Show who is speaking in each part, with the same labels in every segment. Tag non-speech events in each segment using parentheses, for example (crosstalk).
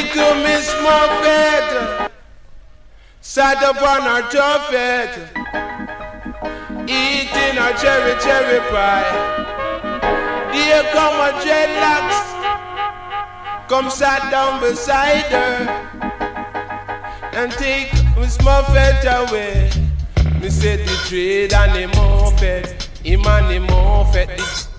Speaker 1: Little Miss Muffet sat upon her tuffet, eating her cherry cherry pie. Here come a dreadlocks, come sat down beside her and take Miss Muffet away. Me said the trade and the Muffet, him and the Muffet.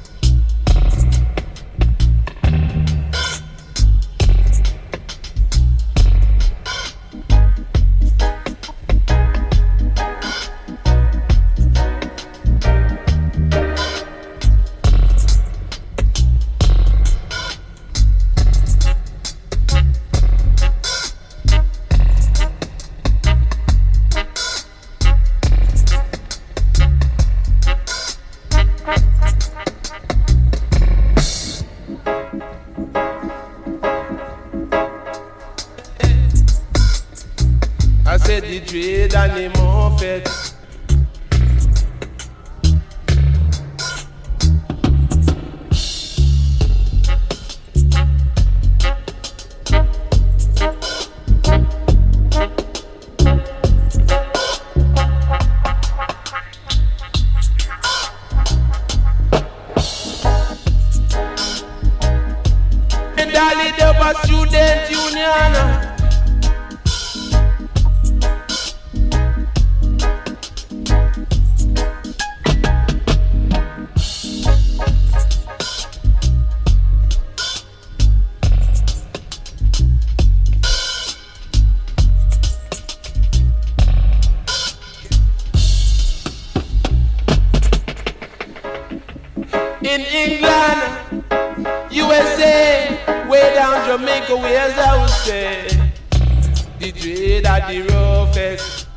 Speaker 1: In England, USA, way down Jamaica, where's I would say the trade at the roughest.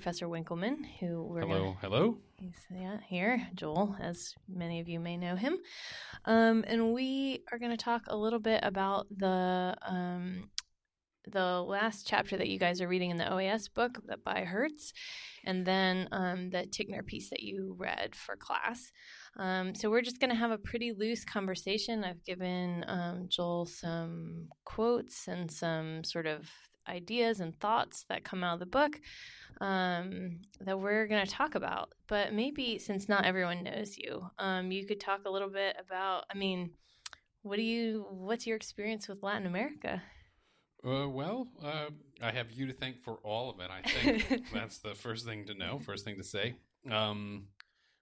Speaker 2: Professor Winkleman, who we're
Speaker 3: Hello,
Speaker 2: gonna
Speaker 3: hello.
Speaker 2: he's yeah here, Joel, as many of you may know him, um, and we are going to talk a little bit about the um, the last chapter that you guys are reading in the OAS book that by Herz, and then um, the Tickner piece that you read for class. Um, so we're just going to have a pretty loose conversation. I've given um, Joel some quotes and some sort of ideas and thoughts that come out of the book um, that we're going to talk about. But maybe since not everyone knows you, um, you could talk a little bit about. I mean, what do you? What's your experience with Latin America?
Speaker 3: Uh, well, uh, I have you to thank for all of it. I think (laughs) that's the first thing to know, first thing to say. Um,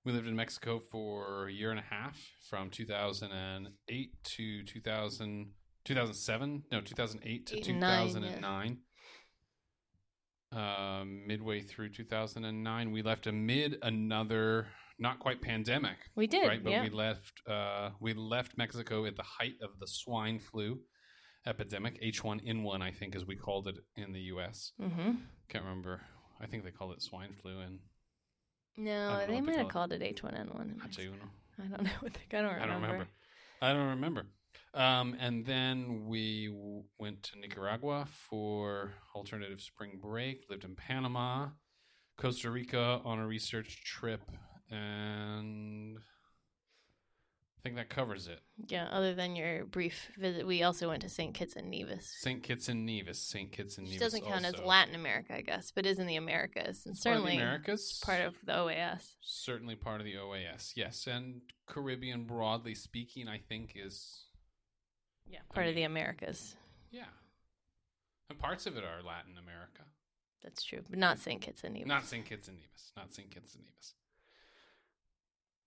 Speaker 3: we lived in Mexico for a year and a half from 2008 to 2000, 2007, no, 2008 to
Speaker 2: Eight and nine, yeah.
Speaker 3: 2009. Um, midway through 2009, we left amid another not quite pandemic.
Speaker 2: We did,
Speaker 3: right? But
Speaker 2: yeah.
Speaker 3: we left uh, we left Mexico at the height of the swine flu epidemic, H1N1, I think, as we called it in the U.S.
Speaker 2: mm-hmm.
Speaker 3: Can't remember. I think they called it swine flu, and
Speaker 2: No, they
Speaker 3: what they
Speaker 2: might have
Speaker 3: call
Speaker 2: called it H1N1.
Speaker 3: actually,
Speaker 2: I don't know what they. I don't remember.
Speaker 3: I don't remember. I don't remember. Um, and then we w- went to Nicaragua for alternative spring break. Lived in Panama, Costa Rica on a research trip, and I think that covers it.
Speaker 2: Yeah, other than your brief visit, we also went to St. Kitts and Nevis.
Speaker 3: Saint Kitts and Nevis. Saint Kitts and
Speaker 2: Which
Speaker 3: Nevis
Speaker 2: doesn't count as. Latin America, I guess, but is in the Americas and
Speaker 3: Part of
Speaker 2: certainly
Speaker 3: Americas.
Speaker 2: part of the OAS.
Speaker 3: certainly part of the OAS. Yes, and Caribbean broadly speaking, I think is
Speaker 2: Yeah, part of the
Speaker 3: mm-hmm.
Speaker 2: Americas.
Speaker 3: yeah, and parts of it are Latin America.
Speaker 2: That's true, but not St. Kitts and Nevis.
Speaker 3: Not St. Kitts and Nevis. Not St. Kitts and Nevis.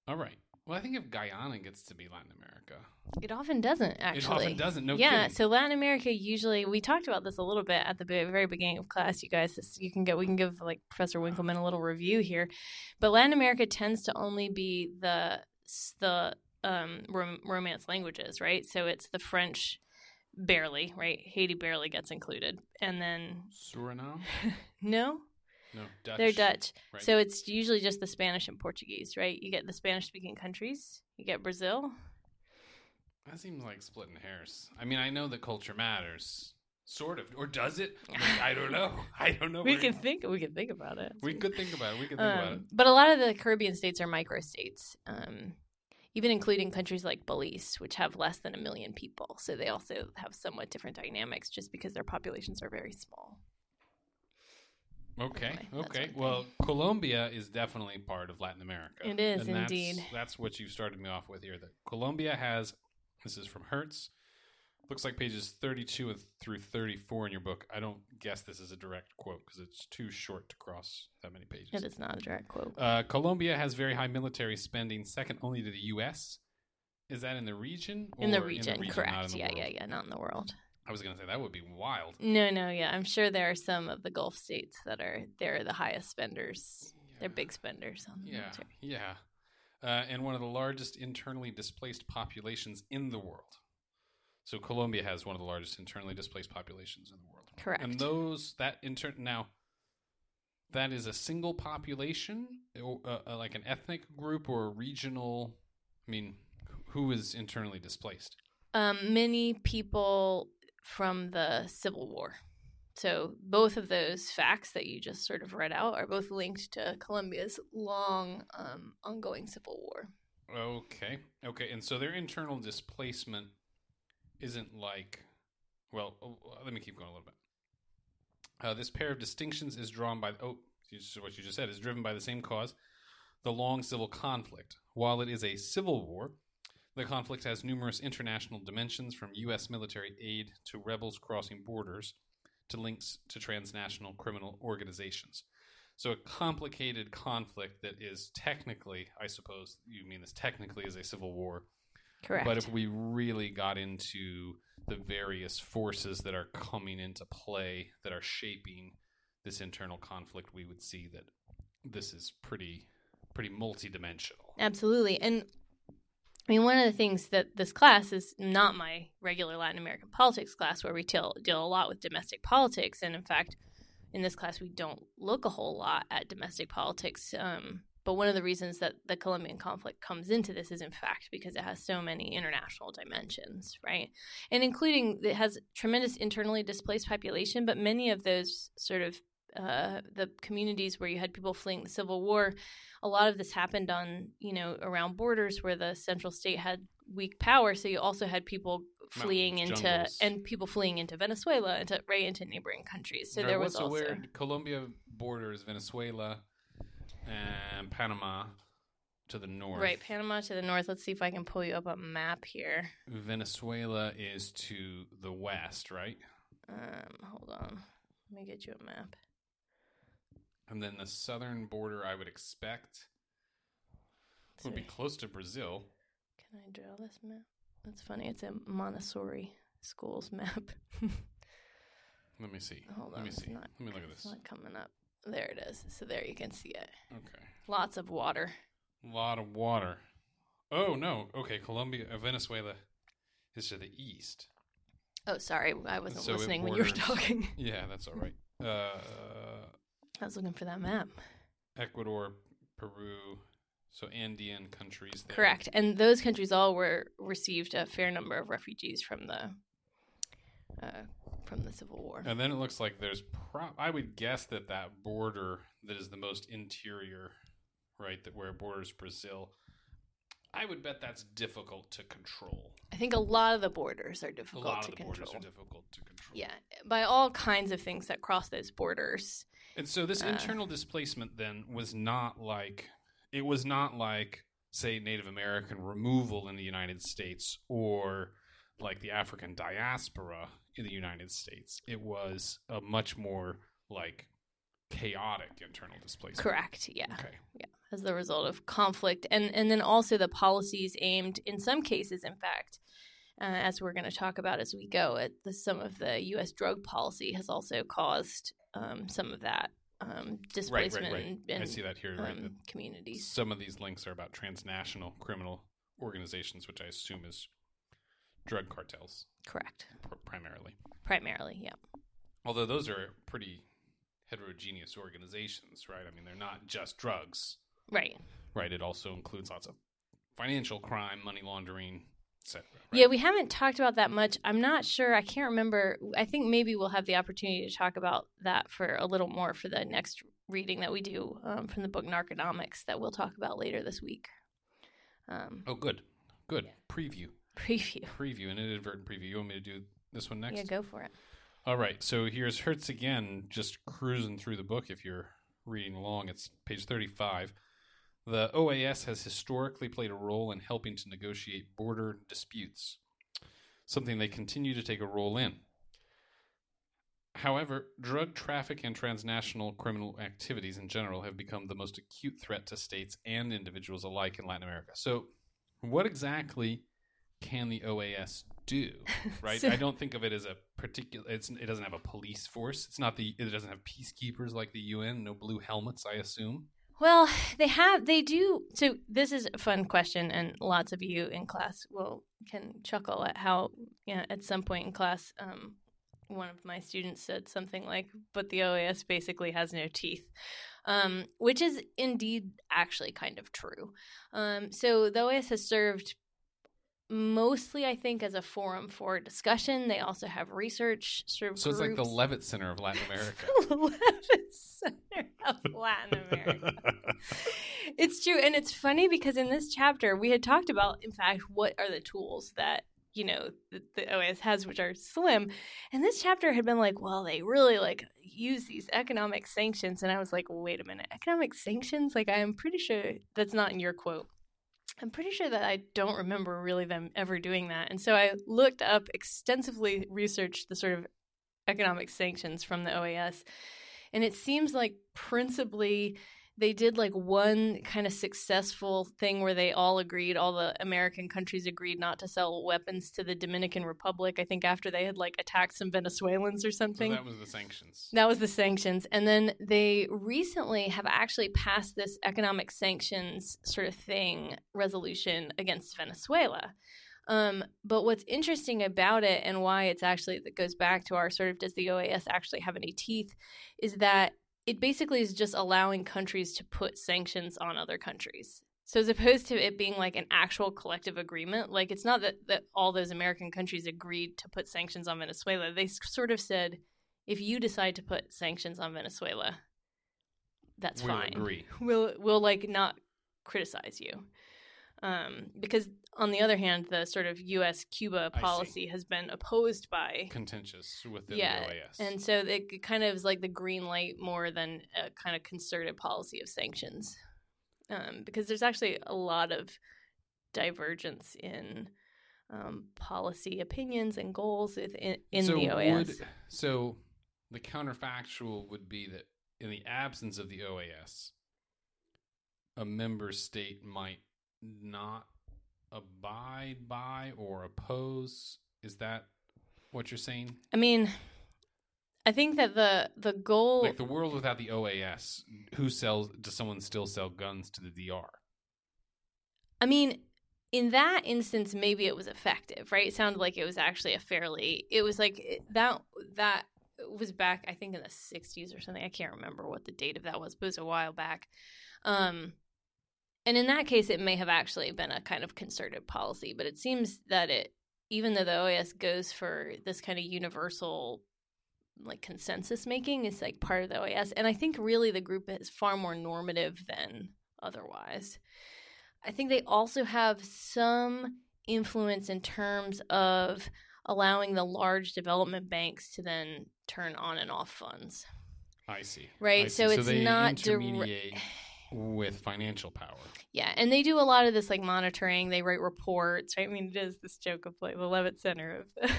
Speaker 3: All right. Well, I think if Guyana gets to be Latin America,
Speaker 2: It often doesn't actually.
Speaker 3: it often doesn't. No kidding.
Speaker 2: yeah,
Speaker 3: kidding.
Speaker 2: so Latin America usually we talked about this a little bit at the very beginning of class. You guys, this, you can go. We can give like Professor Winkleman a little review here, but Latin America tends to only be the the um, rom- romance languages, right? So it's the French, barely, right? Haiti barely gets included, and then
Speaker 3: Suriname? (laughs)
Speaker 2: no,
Speaker 3: No, Dutch.
Speaker 2: they're Dutch.
Speaker 3: Right.
Speaker 2: So it's usually just the Spanish and Portuguese, right? You get the Spanish speaking countries. You get Brazil.
Speaker 3: That seems like splitting hairs. I mean, I know that culture matters, sort of, or does it? I don't know. (laughs) I don't know.
Speaker 2: We can think. We can think about it.
Speaker 3: We could think about it. We could think about it.
Speaker 2: Um, but a lot of the Caribbean states are microstates, um, even including countries like Belize, which have less than a million people. So they also have somewhat different dynamics just because their populations are very small.
Speaker 3: Okay.
Speaker 2: Anyway,
Speaker 3: okay. Well, Colombia is definitely part of Latin America.
Speaker 2: It is,
Speaker 3: And that's-
Speaker 2: indeed.
Speaker 3: That's what you started me off with here. That Colombia has. This is from Herz. Looks like pages 32 through 34 in your book. I don't guess this is a direct quote because it's too short to cross that many pages.
Speaker 2: It is not a direct quote.
Speaker 3: Uh, Colombia has very high military spending, second only to the U.S. Is that in the region?
Speaker 2: In the region,
Speaker 3: in
Speaker 2: correct.
Speaker 3: the
Speaker 2: Yeah,
Speaker 3: world?
Speaker 2: yeah, yeah. Not in the world.
Speaker 3: I was going to say that would be wild.
Speaker 2: No, no, yeah. I'm sure there are some of the Gulf states that are they're the highest spenders. They're big spenders on the
Speaker 3: Yeah,
Speaker 2: military.
Speaker 3: yeah. Uh, and one of the largest internally displaced populations in the world. So Colombia has one of the largest internally displaced populations in the world.
Speaker 2: Correct.
Speaker 3: And those that intern now that is a single population, or, uh, uh, like an ethnic group or a regional. I mean, who is internally displaced?
Speaker 2: um, many people from the Civil War. So both of those facts that you just sort of read out are both linked to Colombia's long, um, ongoing civil war.
Speaker 3: Okay. Okay. And so their internal displacement isn't like, well, oh, let me keep going a little bit. Uh, this pair of distinctions is drawn by, oh, what you just said, is driven by the same cause, the long civil conflict. While it is a civil war, the conflict has numerous international dimensions from U.S. military aid to rebels crossing borders to links to transnational criminal organizations. So, a complicated conflict that is technically, I suppose you mean this technically is a civil war.
Speaker 2: Correct.
Speaker 3: But if we really got into the various forces that are coming into play that are shaping this internal conflict, we would see that this is pretty pretty multidimensional.
Speaker 2: Absolutely. And I mean, one of the things that this class is not my regular Latin American politics class, where we deal, deal a lot with domestic politics. And in fact, in this class, we don't look a whole lot at domestic politics. Um, but one of the reasons that the Colombian conflict comes into this is, in fact, because it has so many international dimensions, right? And including it has tremendous internally displaced population, but many of those sort of uh, the communities where you had people fleeing the civil war a lot of this happened on you know around borders where the central state had weak power so you also had people fleeing
Speaker 3: Mountains,
Speaker 2: into
Speaker 3: jungles.
Speaker 2: and people fleeing into venezuela into right into neighboring countries so
Speaker 3: Right,
Speaker 2: there was also
Speaker 3: aware Colombia borders Venezuela and Panama to the north.
Speaker 2: right panama to the north let's see if i can pull you up a map here
Speaker 3: Venezuela is to the west, right?
Speaker 2: um hold on let me get you a map
Speaker 3: And then the southern border, I would expect, would be close to Brazil.
Speaker 2: can i draw this map that's funny it's a montessori schools (laughs) map
Speaker 3: Let me see.
Speaker 2: hold
Speaker 3: Let
Speaker 2: on
Speaker 3: me see.
Speaker 2: not,
Speaker 3: Let me look at
Speaker 2: it's
Speaker 3: this.
Speaker 2: not coming up there it is so there you can see it
Speaker 3: Okay.
Speaker 2: lots of water
Speaker 3: A lot of water. Oh no. Okay, Colombia, uh, Venezuela is to the east.
Speaker 2: Oh, sorry, I wasn't
Speaker 3: So
Speaker 2: listening when you were talking. (laughs)
Speaker 3: Yeah, that's all right. (laughs) Uh,
Speaker 2: I was looking for that map.
Speaker 3: Ecuador, Peru, so Andean countries. There.
Speaker 2: Correct, and those countries all were received a fair number of refugees from the uh, from the Civil War.
Speaker 3: And then it looks like there's. Pro- I would guess that that border that is the most interior, right, that where it borders Brazil. I would bet that's difficult to control.
Speaker 2: I think a lot of the borders are difficult A
Speaker 3: lot
Speaker 2: to
Speaker 3: of the
Speaker 2: control.
Speaker 3: borders are difficult to control.
Speaker 2: yeah, by all kinds of things that cross those borders.
Speaker 3: And so this
Speaker 2: Uh.
Speaker 3: internal displacement then was not like it was not like say Native American removal in the United States or like the African diaspora in the United States. It was a much more like chaotic internal displacement.
Speaker 2: Correct. Yeah,
Speaker 3: Okay.
Speaker 2: as the result of conflict, and and then also the policies aimed, in some cases, in fact, uh, as we're going to talk about as we go, at the, some of the U.S. drug policy has also caused um, some of that um, displacement
Speaker 3: right, right, right.
Speaker 2: in
Speaker 3: I see that here. right,
Speaker 2: um,
Speaker 3: that
Speaker 2: communities.
Speaker 3: some of these links are about transnational criminal organizations, which I assume is drug cartels
Speaker 2: Correct.
Speaker 3: pr- primarily.
Speaker 2: Primarily, yeah.
Speaker 3: Although those are pretty heterogeneous organizations, right? I mean, they're not just drugs,
Speaker 2: Right.
Speaker 3: right? It also includes lots of financial crime, money laundering, etc.
Speaker 2: Yeah, we haven't talked about that much. I'm not sure. I can't remember. I think maybe we'll have the opportunity to talk about that for a little more for the next reading that we do um, from the book Narconomics that we'll talk about later this week. Um,
Speaker 3: Oh, good, good preview, (laughs)
Speaker 2: preview.
Speaker 3: preview, an inadvertent preview. You want me to do this one next?
Speaker 2: Yeah, go for it.
Speaker 3: All right, so here's Herz again, just cruising through the book. If you're reading along, it's page 35. The OAS has historically played a role in helping to negotiate border disputes, something they continue to take a role in. However, drug traffic and transnational criminal activities in general have become the most acute threat to states and individuals alike in Latin America. So, what exactly can the OAS do? (laughs) Right?
Speaker 2: So-
Speaker 3: I don't think of it as a particular. It's it doesn't have a police force. It's not the. It doesn't have peacekeepers like the UN. No blue helmets, I assume.
Speaker 2: Well, they have, they do. So this is a fun question, and lots of you in class will can chuckle at how, you know, at some point in class, um, one of my students said something like, "But the OAS basically has no teeth," um, which is indeed actually kind of true. Um, so the OAS has served mostly, I think, as a forum for discussion. They also have research sort of.
Speaker 3: So it's like the. Levitt Center of Latin America. (laughs)
Speaker 2: Levitt Center of Latin America. (laughs) it's true, and it's funny because in this chapter we had talked about, in fact, what are the tools that you know the, the OAS has, which are slim. And this chapter had been like, well, they really like use these economic sanctions, and I was like, wait a minute, economic sanctions? Like, I'm pretty sure that's not in your quote. I'm pretty sure that I don't remember really them ever doing that. And so I looked up extensively, researched the sort of economic sanctions from the OAS. And it seems like principally they did like one kind of successful thing where they all agreed, all the American countries agreed not to sell weapons to the Dominican Republic. I think after they had like attacked some Venezuelans or
Speaker 3: so
Speaker 2: something.
Speaker 3: that was the sanctions.
Speaker 2: That was the sanctions. And then they recently have actually passed this economic sanctions sort of thing resolution against Venezuela. Um, but what's interesting about it and why it's actually that goes back to our sort of does the OAS actually have any teeth is that it basically is just allowing countries to put sanctions on other countries. So as opposed to it being like an actual collective agreement, like it's not that, that all those American countries agreed to put sanctions on Venezuela. They sort of said, if you decide to put sanctions on Venezuela, that's
Speaker 3: we'll
Speaker 2: fine.
Speaker 3: agree.
Speaker 2: We'll we'll like not criticize you. Um, because on the other hand, the sort of U.S. Cuba policy has been opposed by
Speaker 3: Contentious within
Speaker 2: yeah,
Speaker 3: the OAS.
Speaker 2: and so it kind of is like the green light more than a kind of concerted policy of sanctions, um, because there's actually a lot of divergence in um, policy opinions and goals in, in
Speaker 3: so
Speaker 2: the OAS.
Speaker 3: Would, so the counterfactual would be that in the absence of the OAS, a member state might not abide by or oppose. Is that what you're saying?
Speaker 2: I mean, I think that the the goal.
Speaker 3: Like the world without the OAS, who sells? Does someone still sell guns to the DR?
Speaker 2: I mean, in that instance, maybe it was effective, right? It sounded like it was actually a fairly. It was like that. That was back, I think, in the '60s or something. I can't remember what the date of that was, but it was a while back. Um, and in that case, it may have actually been a kind of concerted policy. But it seems that it, even though the OAS goes for this kind of universal like consensus making is like part of the OAS. And I think really the group is far more normative than otherwise. I think they also have some influence in terms of allowing the large development banks to then turn on and off funds.
Speaker 3: I see.
Speaker 2: Right,
Speaker 3: I
Speaker 2: so
Speaker 3: see.
Speaker 2: it's not dire-
Speaker 3: intermediate with financial power.
Speaker 2: Yeah, and they do a lot of this like monitoring. They write reports, right? I mean, it is this joke of like the Levitt Center of (laughs) the,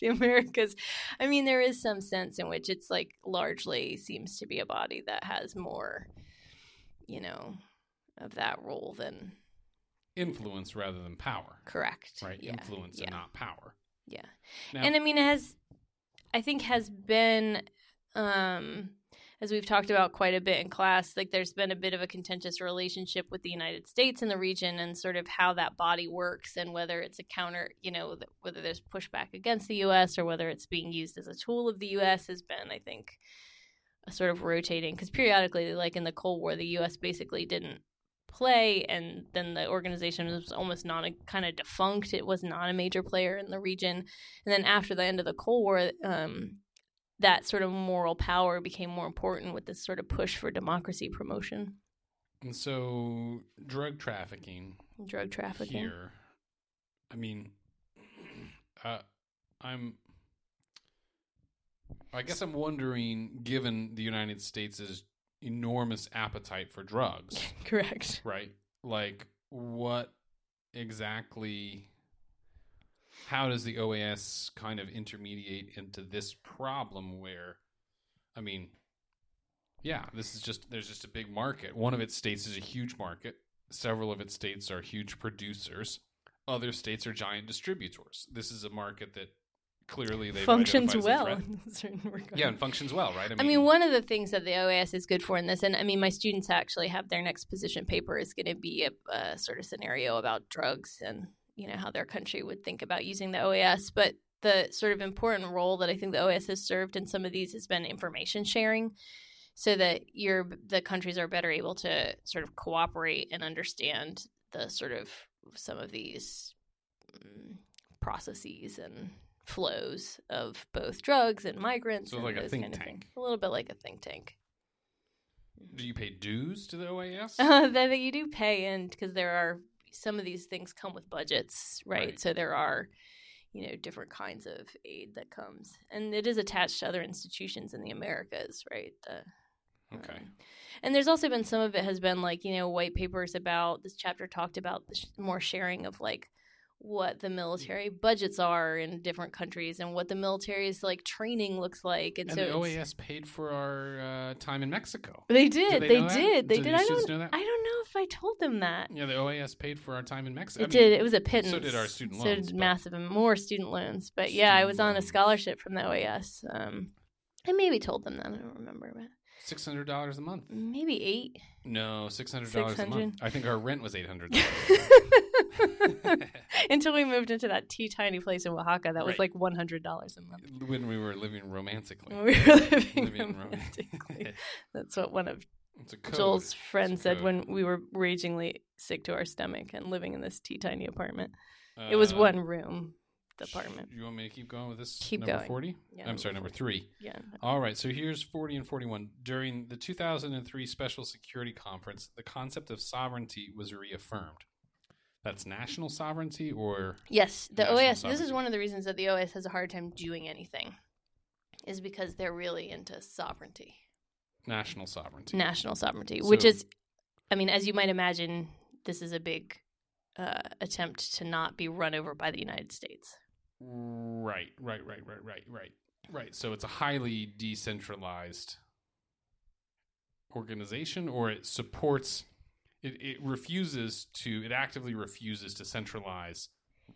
Speaker 2: the Americas. I mean, there is some sense in which it's like largely seems to be a body that has more, you know, of that role than
Speaker 3: Influence rather than power,
Speaker 2: correct.
Speaker 3: right?
Speaker 2: Yeah.
Speaker 3: Influence
Speaker 2: yeah.
Speaker 3: and not power.
Speaker 2: Yeah.
Speaker 3: Now,
Speaker 2: and I mean, it has, I think, has been, um, as we've talked about quite a bit in class, like there's been a bit of a contentious relationship with the United States in the region and sort of how that body works and whether it's a counter, you know, whether there's pushback against the U.S. or whether it's being used as a tool of the U.S. has been, I think, a sort of rotating because periodically, like in the Cold War, the U.S. basically didn't play and then the organization was almost not a kind of defunct it was not a major player in the region and then after the end of the cold war um, that sort of moral power became more important with this sort of push for democracy promotion
Speaker 3: and so drug trafficking
Speaker 2: drug trafficking
Speaker 3: here. I mean, uh, I'm. I guess I'm wondering, given the United States' enormous appetite for drugs, (laughs)
Speaker 2: correct
Speaker 3: right? Like, what exactly? How does the OAS kind of intermediate into this problem where, I mean, yeah, this is just, there's just a big market. One of its states is a huge market. Several of its states are huge producers. Other states are giant distributors. This is a market that clearly they
Speaker 2: functions well (laughs) in certain.
Speaker 3: Yeah, and functions well, right?
Speaker 2: I mean, one of the things that the OAS is good for in this, and I mean, my students actually have their next position paper is going to be a, a sort of scenario about drugs and you know how their country would think about using the OAS. But the sort of important role that I think the OAS has served in some of these has been information sharing, so that your the countries are better able to sort of cooperate and understand the sort of some of these um, processes and flows of both drugs and migrants.
Speaker 3: So
Speaker 2: and
Speaker 3: like a think
Speaker 2: kind of
Speaker 3: tank.
Speaker 2: A little bit like a think tank.
Speaker 3: Do you pay dues to the OAS?
Speaker 2: Uh, (laughs) that you do pay in because there are some of these things come with budgets, right?
Speaker 3: Right.
Speaker 2: So there are, you know, different kinds of aid that comes, and it is attached to other institutions in the Americas, right? The,
Speaker 3: Okay.
Speaker 2: um, and there's also been some of it has been like you know white papers about this chapter talked about the sh- more sharing of like what the military budgets are in different countries and what the military's like training looks like, and,
Speaker 3: And
Speaker 2: so
Speaker 3: the OAS paid for our uh, time in Mexico.
Speaker 2: they did,
Speaker 3: they
Speaker 2: they, did, they
Speaker 3: Do
Speaker 2: did. I don't,
Speaker 3: know that?
Speaker 2: I don't know if I told them that.
Speaker 3: Yeah, the OAS paid for our time in Mexico.
Speaker 2: It
Speaker 3: I mean,
Speaker 2: did. It was a pittance.
Speaker 3: so did our student
Speaker 2: So
Speaker 3: loans,
Speaker 2: did massive and more student loans. But yeah, I
Speaker 3: Student
Speaker 2: was on a scholarship from the OAS. Um, I maybe told them that. I don't remember, but
Speaker 3: Six hundred dollars a month.
Speaker 2: maybe eight.
Speaker 3: No, six hundred dollars a month. I think our rent was eight hundred. (laughs)
Speaker 2: Until we moved into that tea tiny place in Oaxaca, that was
Speaker 3: Right.
Speaker 2: like one hundred dollars a month.
Speaker 3: when we were living romantically.
Speaker 2: When we were (laughs) living,
Speaker 3: Living
Speaker 2: romantically. That's what one of
Speaker 3: it's a code.
Speaker 2: Joel's friends said
Speaker 3: code.
Speaker 2: when we were ragingly sick to our stomach and living in this tea tiny apartment. it was
Speaker 3: Uh,
Speaker 2: one room, apartment.
Speaker 3: You want me to keep going with this?
Speaker 2: Keep
Speaker 3: number
Speaker 2: going.
Speaker 3: Forty.
Speaker 2: Yeah,
Speaker 3: I'm sorry, number three.
Speaker 2: Yeah.
Speaker 3: All right, so here's 40 and 41. During the 2003 Special Security Conference, the concept of sovereignty was reaffirmed. That's national sovereignty or
Speaker 2: Yes, the
Speaker 3: National
Speaker 2: OAS. This is one of the reasons that the OAS has a hard time doing anything, is because they're really into sovereignty,
Speaker 3: national sovereignty?
Speaker 2: national sovereignty, which is, I mean, as you might imagine, this is a big uh, attempt to not be run over by the United States.
Speaker 3: Right, right, right, right, right, right. Right. So it's a highly decentralized organization or it supports it, it refuses to it actively refuses to centralize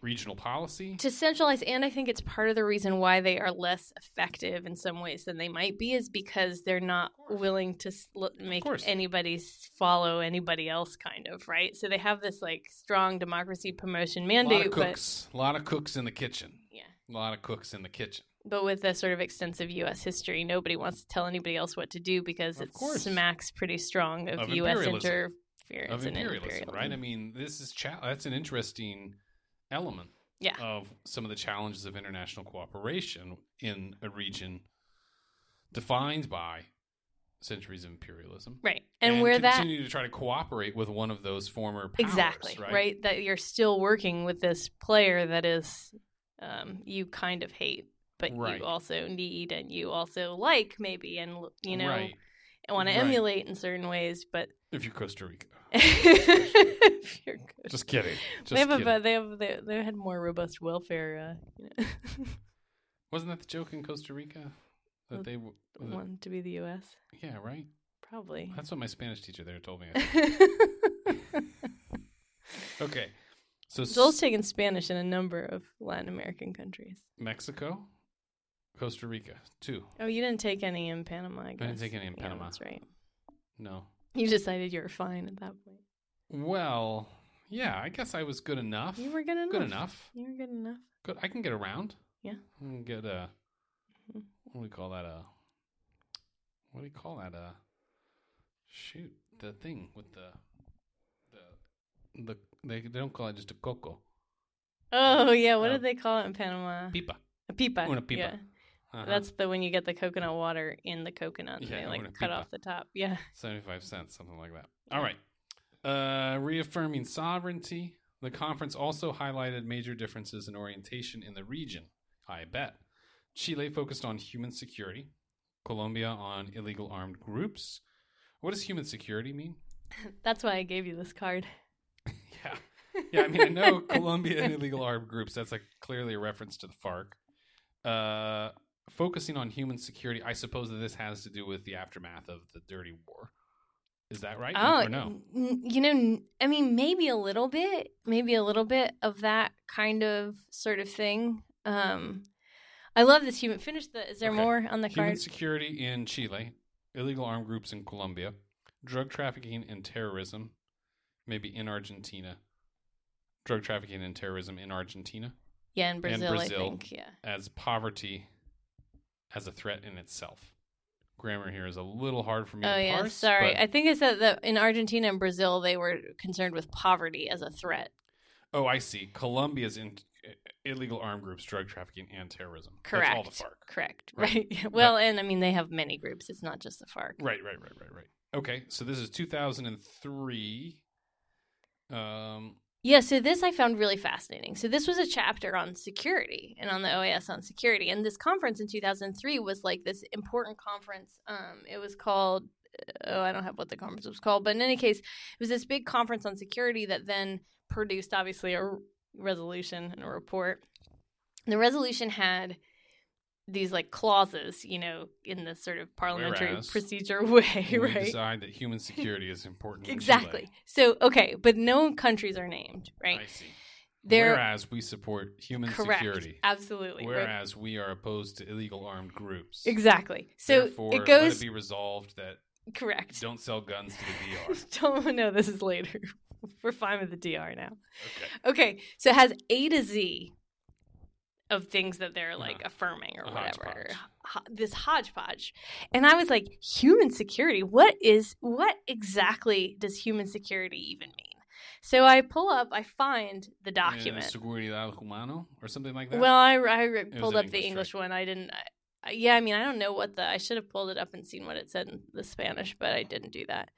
Speaker 3: regional policy.
Speaker 2: To centralize, and I think it's part of the reason why they are less effective in some ways than they might be, is because they're not willing to s- l- make anybody follow anybody else, kind of, right? So they have this like strong democracy promotion
Speaker 3: A lot
Speaker 2: mandate, but
Speaker 3: cooks, a lot of cooks in the kitchen.
Speaker 2: yeah.
Speaker 3: A lot of cooks in the kitchen.
Speaker 2: But with a sort of extensive U.S. history, nobody wants to tell anybody else what to do because
Speaker 3: Of
Speaker 2: it
Speaker 3: course.
Speaker 2: smacks pretty strong of,
Speaker 3: Of
Speaker 2: U.S.
Speaker 3: imperialism.
Speaker 2: Interference
Speaker 3: of
Speaker 2: and
Speaker 3: imperialism, right? I mean, this is cha- that's an interesting element
Speaker 2: Yeah.
Speaker 3: of some of the challenges of international cooperation in a region defined by centuries of imperialism.
Speaker 2: right, and, where that
Speaker 3: continue to try to cooperate with one of those former powers,
Speaker 2: exactly
Speaker 3: right?
Speaker 2: that you're still working with this player that is um, you kind of hate, but
Speaker 3: Right.
Speaker 2: you also need and you also like maybe, and you know
Speaker 3: right.
Speaker 2: want to emulate in certain ways, but.
Speaker 3: If you're Costa Rica, (laughs)
Speaker 2: you're good.
Speaker 3: just kidding. Just
Speaker 2: they have
Speaker 3: kidding.
Speaker 2: but they have they, they had more robust welfare. Uh, you know. (laughs)
Speaker 3: Wasn't that the joke in Costa Rica that
Speaker 2: The-
Speaker 3: they? w-
Speaker 2: wanted to be the U.S.
Speaker 3: yeah, right.
Speaker 2: Probably.
Speaker 3: That's what my Spanish teacher there told me. (laughs) Okay. So s-
Speaker 2: Joel's taken Spanish in a number of Latin American countries.
Speaker 3: Mexico, Costa Rica, two.
Speaker 2: Oh, you didn't take any in Panama, I guess.
Speaker 3: didn't take any in
Speaker 2: Yeah,
Speaker 3: Panama.
Speaker 2: that's right.
Speaker 3: No.
Speaker 2: You decided you were fine at that point.
Speaker 3: Well, yeah, I guess I was good enough.
Speaker 2: You were good enough.
Speaker 3: good enough.
Speaker 2: You were good enough.
Speaker 3: Good. I can get around.
Speaker 2: Yeah.
Speaker 3: I can get a.
Speaker 2: Mhm.
Speaker 3: What do we call that? A. What do you call that? A. Shoot, the thing with the. The. The they they don't call it just a coco.
Speaker 2: Oh yeah, what
Speaker 3: Uh,
Speaker 2: did they call it in Panama?
Speaker 3: Pipa.
Speaker 2: A pipa.
Speaker 3: Una pipa.
Speaker 2: Yeah.
Speaker 3: Uh-huh.
Speaker 2: That's the when you get the coconut water in the coconut
Speaker 3: Yeah,
Speaker 2: they like cut off the top. Yeah. (laughs)
Speaker 3: 75 cents, something like that. All right. Uh, reaffirming sovereignty. The conference also highlighted major differences in orientation in the region. I bet. Chile focused on human security, Colombia on illegal armed groups. What does human security mean? (laughs)
Speaker 2: That's why I gave you this card.
Speaker 3: yeah. Yeah, I mean, I know (laughs) Colombia and illegal armed groups. That's like clearly a reference to the FARC. Uh, focusing on human security, I suppose that this has to do with the aftermath of the Dirty War. Is that right?
Speaker 2: Oh,
Speaker 3: or no?
Speaker 2: you know, I mean, maybe a little bit, maybe a little bit of that kind of sort of thing. Um, I love this human. Finish the. Is there
Speaker 3: Okay.
Speaker 2: more on the
Speaker 3: Human
Speaker 2: card?
Speaker 3: security in Chile, illegal armed groups in Colombia, drug trafficking and terrorism, maybe in Argentina. Drug trafficking and terrorism in Argentina,
Speaker 2: yeah, in Brazil, I
Speaker 3: Brazil.
Speaker 2: think. Yeah.
Speaker 3: as poverty as a threat in itself. Grammar here is a little hard for me
Speaker 2: Oh yeah,
Speaker 3: parse.
Speaker 2: sorry. I think it said that in Argentina and Brazil they were concerned with poverty as a threat.
Speaker 3: oh, I see. Colombia's in uh, illegal armed groups, drug trafficking, and terrorism.
Speaker 2: Correct.
Speaker 3: That's all the FARC.
Speaker 2: Correct.
Speaker 3: Right. (laughs)
Speaker 2: Right. Well, and I mean they have many groups. It's not just the FARC.
Speaker 3: Right, right, right, right, right. Okay, so this is 2003. Um,
Speaker 2: Yeah, so this I found really fascinating. So this was a chapter on security and on the OAS on security. And this conference in 2003 was like this important conference. Um, it was called oh, I don't have what the conference was called, but in any case, it was this big conference on security that then produced obviously a resolution and a report. The resolution had these like clauses, you know, in this sort of parliamentary
Speaker 3: Whereas,
Speaker 2: procedure (laughs) way,
Speaker 3: we
Speaker 2: right?
Speaker 3: decide that human security is important.
Speaker 2: Exactly. So, okay, but no countries are named, right?
Speaker 3: I see.
Speaker 2: There
Speaker 3: Whereas we support human
Speaker 2: correct.
Speaker 3: security.
Speaker 2: Absolutely. right.
Speaker 3: Whereas we are opposed to illegal armed groups.
Speaker 2: Exactly. So
Speaker 3: Therefore,
Speaker 2: it
Speaker 3: let
Speaker 2: goes
Speaker 3: it be resolved that
Speaker 2: correct.
Speaker 3: don't sell guns to the (laughs) DR.
Speaker 2: Don't know. this is later. (laughs) We're fine with the DR now.
Speaker 3: Okay.
Speaker 2: Okay, so it has A to Z of things that they're like
Speaker 3: Uh-huh.
Speaker 2: affirming or whatever. Ho- this hodgepodge, and I was like, human security. What is what exactly does human security even mean? So I pull up, I find the
Speaker 3: Uh,
Speaker 2: document.
Speaker 3: Seguridad humano or something like that.
Speaker 2: Well, I, I pulled up the
Speaker 3: English,
Speaker 2: English one. I didn't. I- yeah, I mean, I don't know what the. I should have pulled it up and seen what it said in the Spanish, but I didn't do that.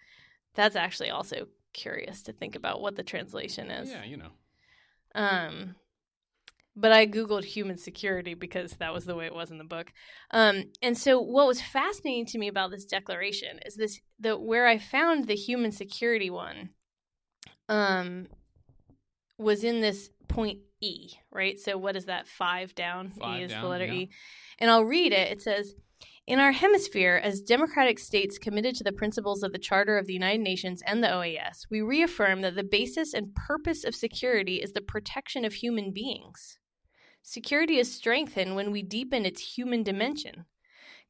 Speaker 2: That's actually also curious to think about what the translation is.
Speaker 3: yeah, you know.
Speaker 2: Um, but I googled human security because that was the way it was in the book. Um, and so what was fascinating to me about this declaration is this the where I found the human security one um was in this point E, right? So what is that? Five down.
Speaker 3: Five
Speaker 2: e is the letter
Speaker 3: yeah.
Speaker 2: E. And I'll read it. It says in our hemisphere, as democratic states committed to the principles of the Charter of the United Nations and the OAS, we reaffirm that the basis and purpose of security is the protection of human beings. Security is strengthened when we deepen its human dimension.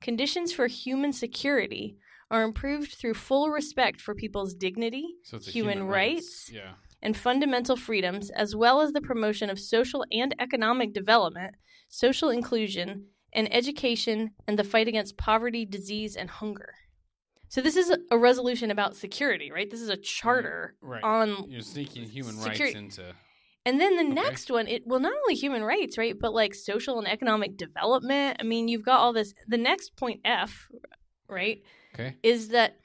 Speaker 2: Conditions for human security are improved through full respect for people's dignity
Speaker 3: So a
Speaker 2: Human rights.
Speaker 3: Yeah.
Speaker 2: and fundamental freedoms, as well as the promotion of social and economic development, social inclusion, and education, and the fight against poverty, disease, and hunger. So, this is a- a resolution about security, right? This is a mm-hmm. charter
Speaker 3: Right.
Speaker 2: on.
Speaker 3: You're sneaking human
Speaker 2: Security-
Speaker 3: rights into.
Speaker 2: And then the
Speaker 3: Okay.
Speaker 2: next one, it well, not only human rights, right, but like social and economic development. I mean, you've got all this. The next point F, right,
Speaker 3: Okay.
Speaker 2: is that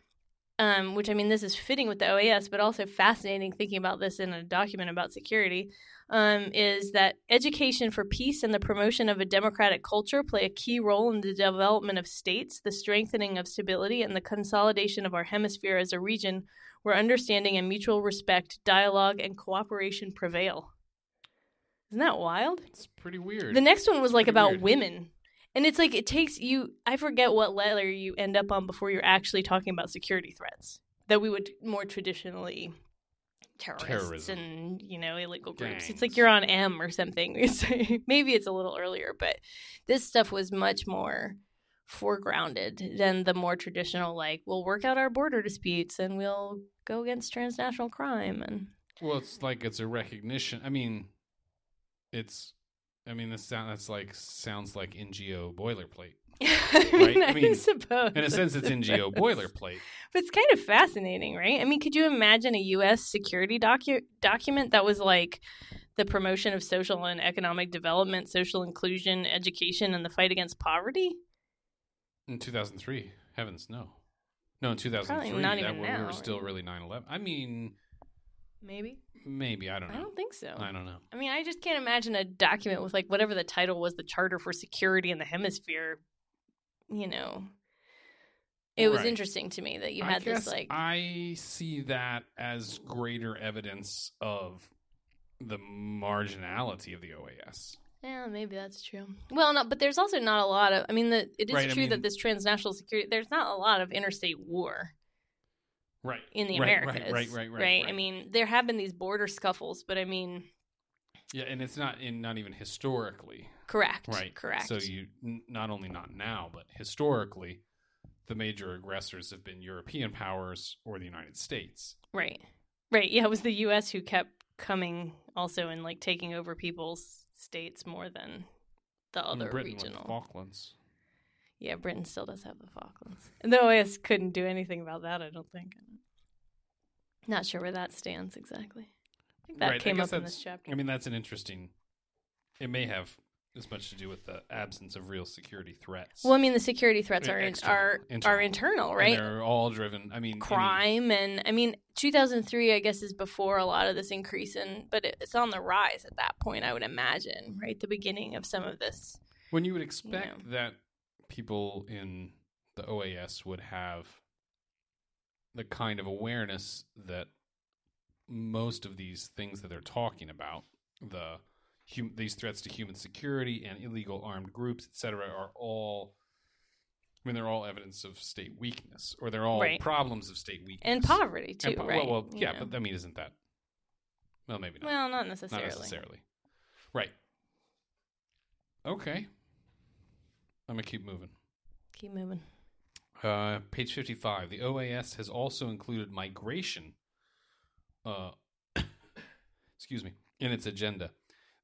Speaker 2: um, which I mean, this is fitting with the OAS, but also fascinating thinking about this in a document about security. Um, is that education for peace and the promotion of a democratic culture play a key role in the development of states, the strengthening of stability, and the consolidation of our hemisphere as a region where understanding and mutual respect, dialogue, and cooperation prevail. Isn't that wild?
Speaker 3: It's pretty weird.
Speaker 2: The next one was like about
Speaker 3: weird.
Speaker 2: women. And it's like it takes you I forget what letter you end up on before you're actually talking about security threats that we would more traditionally terrorists
Speaker 3: Terrorism.
Speaker 2: and you know illegal groups. It's like you're on M or something. (laughs) Maybe it's a little earlier, but this stuff was much more foregrounded than the more traditional like we'll work out our border disputes and we'll go against transnational crime and
Speaker 3: Well, it's like it's a recognition. I mean, it's. I mean, this sound that's like sounds like NGO boilerplate. (laughs)
Speaker 2: I mean,
Speaker 3: Right? I mean,
Speaker 2: suppose
Speaker 3: In a sense, it's NGO (laughs) boilerplate.
Speaker 2: But it's kind of fascinating, right? I mean, could you imagine a U.S. security docu- document that was like the promotion of social and economic development, social inclusion, education, and the fight against poverty?
Speaker 3: In 2003, heavens no, no, in 2003,
Speaker 2: not
Speaker 3: that
Speaker 2: even
Speaker 3: we
Speaker 2: now,
Speaker 3: were still
Speaker 2: right?
Speaker 3: really 9/11. I mean,
Speaker 2: Maybe.
Speaker 3: maybe I don't know.
Speaker 2: I don't think so.
Speaker 3: I don't know.
Speaker 2: I mean, I just can't imagine a document with like whatever the title was, the Charter for Security in the Hemisphere. You know, it was
Speaker 3: Right.
Speaker 2: interesting to me that you
Speaker 3: I
Speaker 2: had this like
Speaker 3: I see that as greater evidence of the marginality of the OAS.
Speaker 2: Yeah, maybe that's true. Well, no, but there's also not a lot of. I mean, the, it is
Speaker 3: Right, I
Speaker 2: true
Speaker 3: mean-
Speaker 2: that this transnational security. There's not a lot of interstate war
Speaker 3: Right.
Speaker 2: in the
Speaker 3: Right, right,
Speaker 2: Americas.
Speaker 3: right, right, right,
Speaker 2: I mean, there have been these border scuffles, but I mean,
Speaker 3: Yeah, and it's not in not even historically.
Speaker 2: correct,
Speaker 3: Right.
Speaker 2: correct.
Speaker 3: So you n- not only not now, but historically, the major aggressors have been European powers or the United States.
Speaker 2: right, right. Yeah, it was the U.S. who kept coming also and like taking over people's states more than the other
Speaker 3: Britain
Speaker 2: regional.
Speaker 3: Falklands.
Speaker 2: Yeah, Britain still does have the Falklands. And the OAS couldn't do anything about that, I don't think. Not sure where that stands exactly. I think that
Speaker 3: Right,
Speaker 2: came up in this chapter.
Speaker 3: I mean, that's an interesting. It may have as much to do with the absence of real security threats.
Speaker 2: well, I mean, the security threats
Speaker 3: Uh,
Speaker 2: are
Speaker 3: external,
Speaker 2: are
Speaker 3: internal.
Speaker 2: are internal,
Speaker 3: And
Speaker 2: right?
Speaker 3: they're all driven. I mean, any-
Speaker 2: Crime and I mean, 2003, I guess, is before a lot of this increase in, but it, it's on the rise at that point. I would imagine, right, the beginning of some of this.
Speaker 3: when you would expect
Speaker 2: know.
Speaker 3: that people in the OAS would have the kind of awareness that most of these things that they're talking about, the hum- these threats to human security and illegal armed groups, etc., are all. I mean, they're all evidence of state weakness, or they're all
Speaker 2: Right.
Speaker 3: problems of state weakness
Speaker 2: And poverty too,
Speaker 3: And po-
Speaker 2: right?
Speaker 3: Well, well yeah,
Speaker 2: know.
Speaker 3: but I mean, isn't that? Well, maybe not.
Speaker 2: well, not necessarily.
Speaker 3: Not necessarily. Right. Okay. I'm gonna keep moving.
Speaker 2: Keep moving.
Speaker 3: Uh, page 55. The OAS has also included migration, uh, (coughs) excuse me, in its agenda.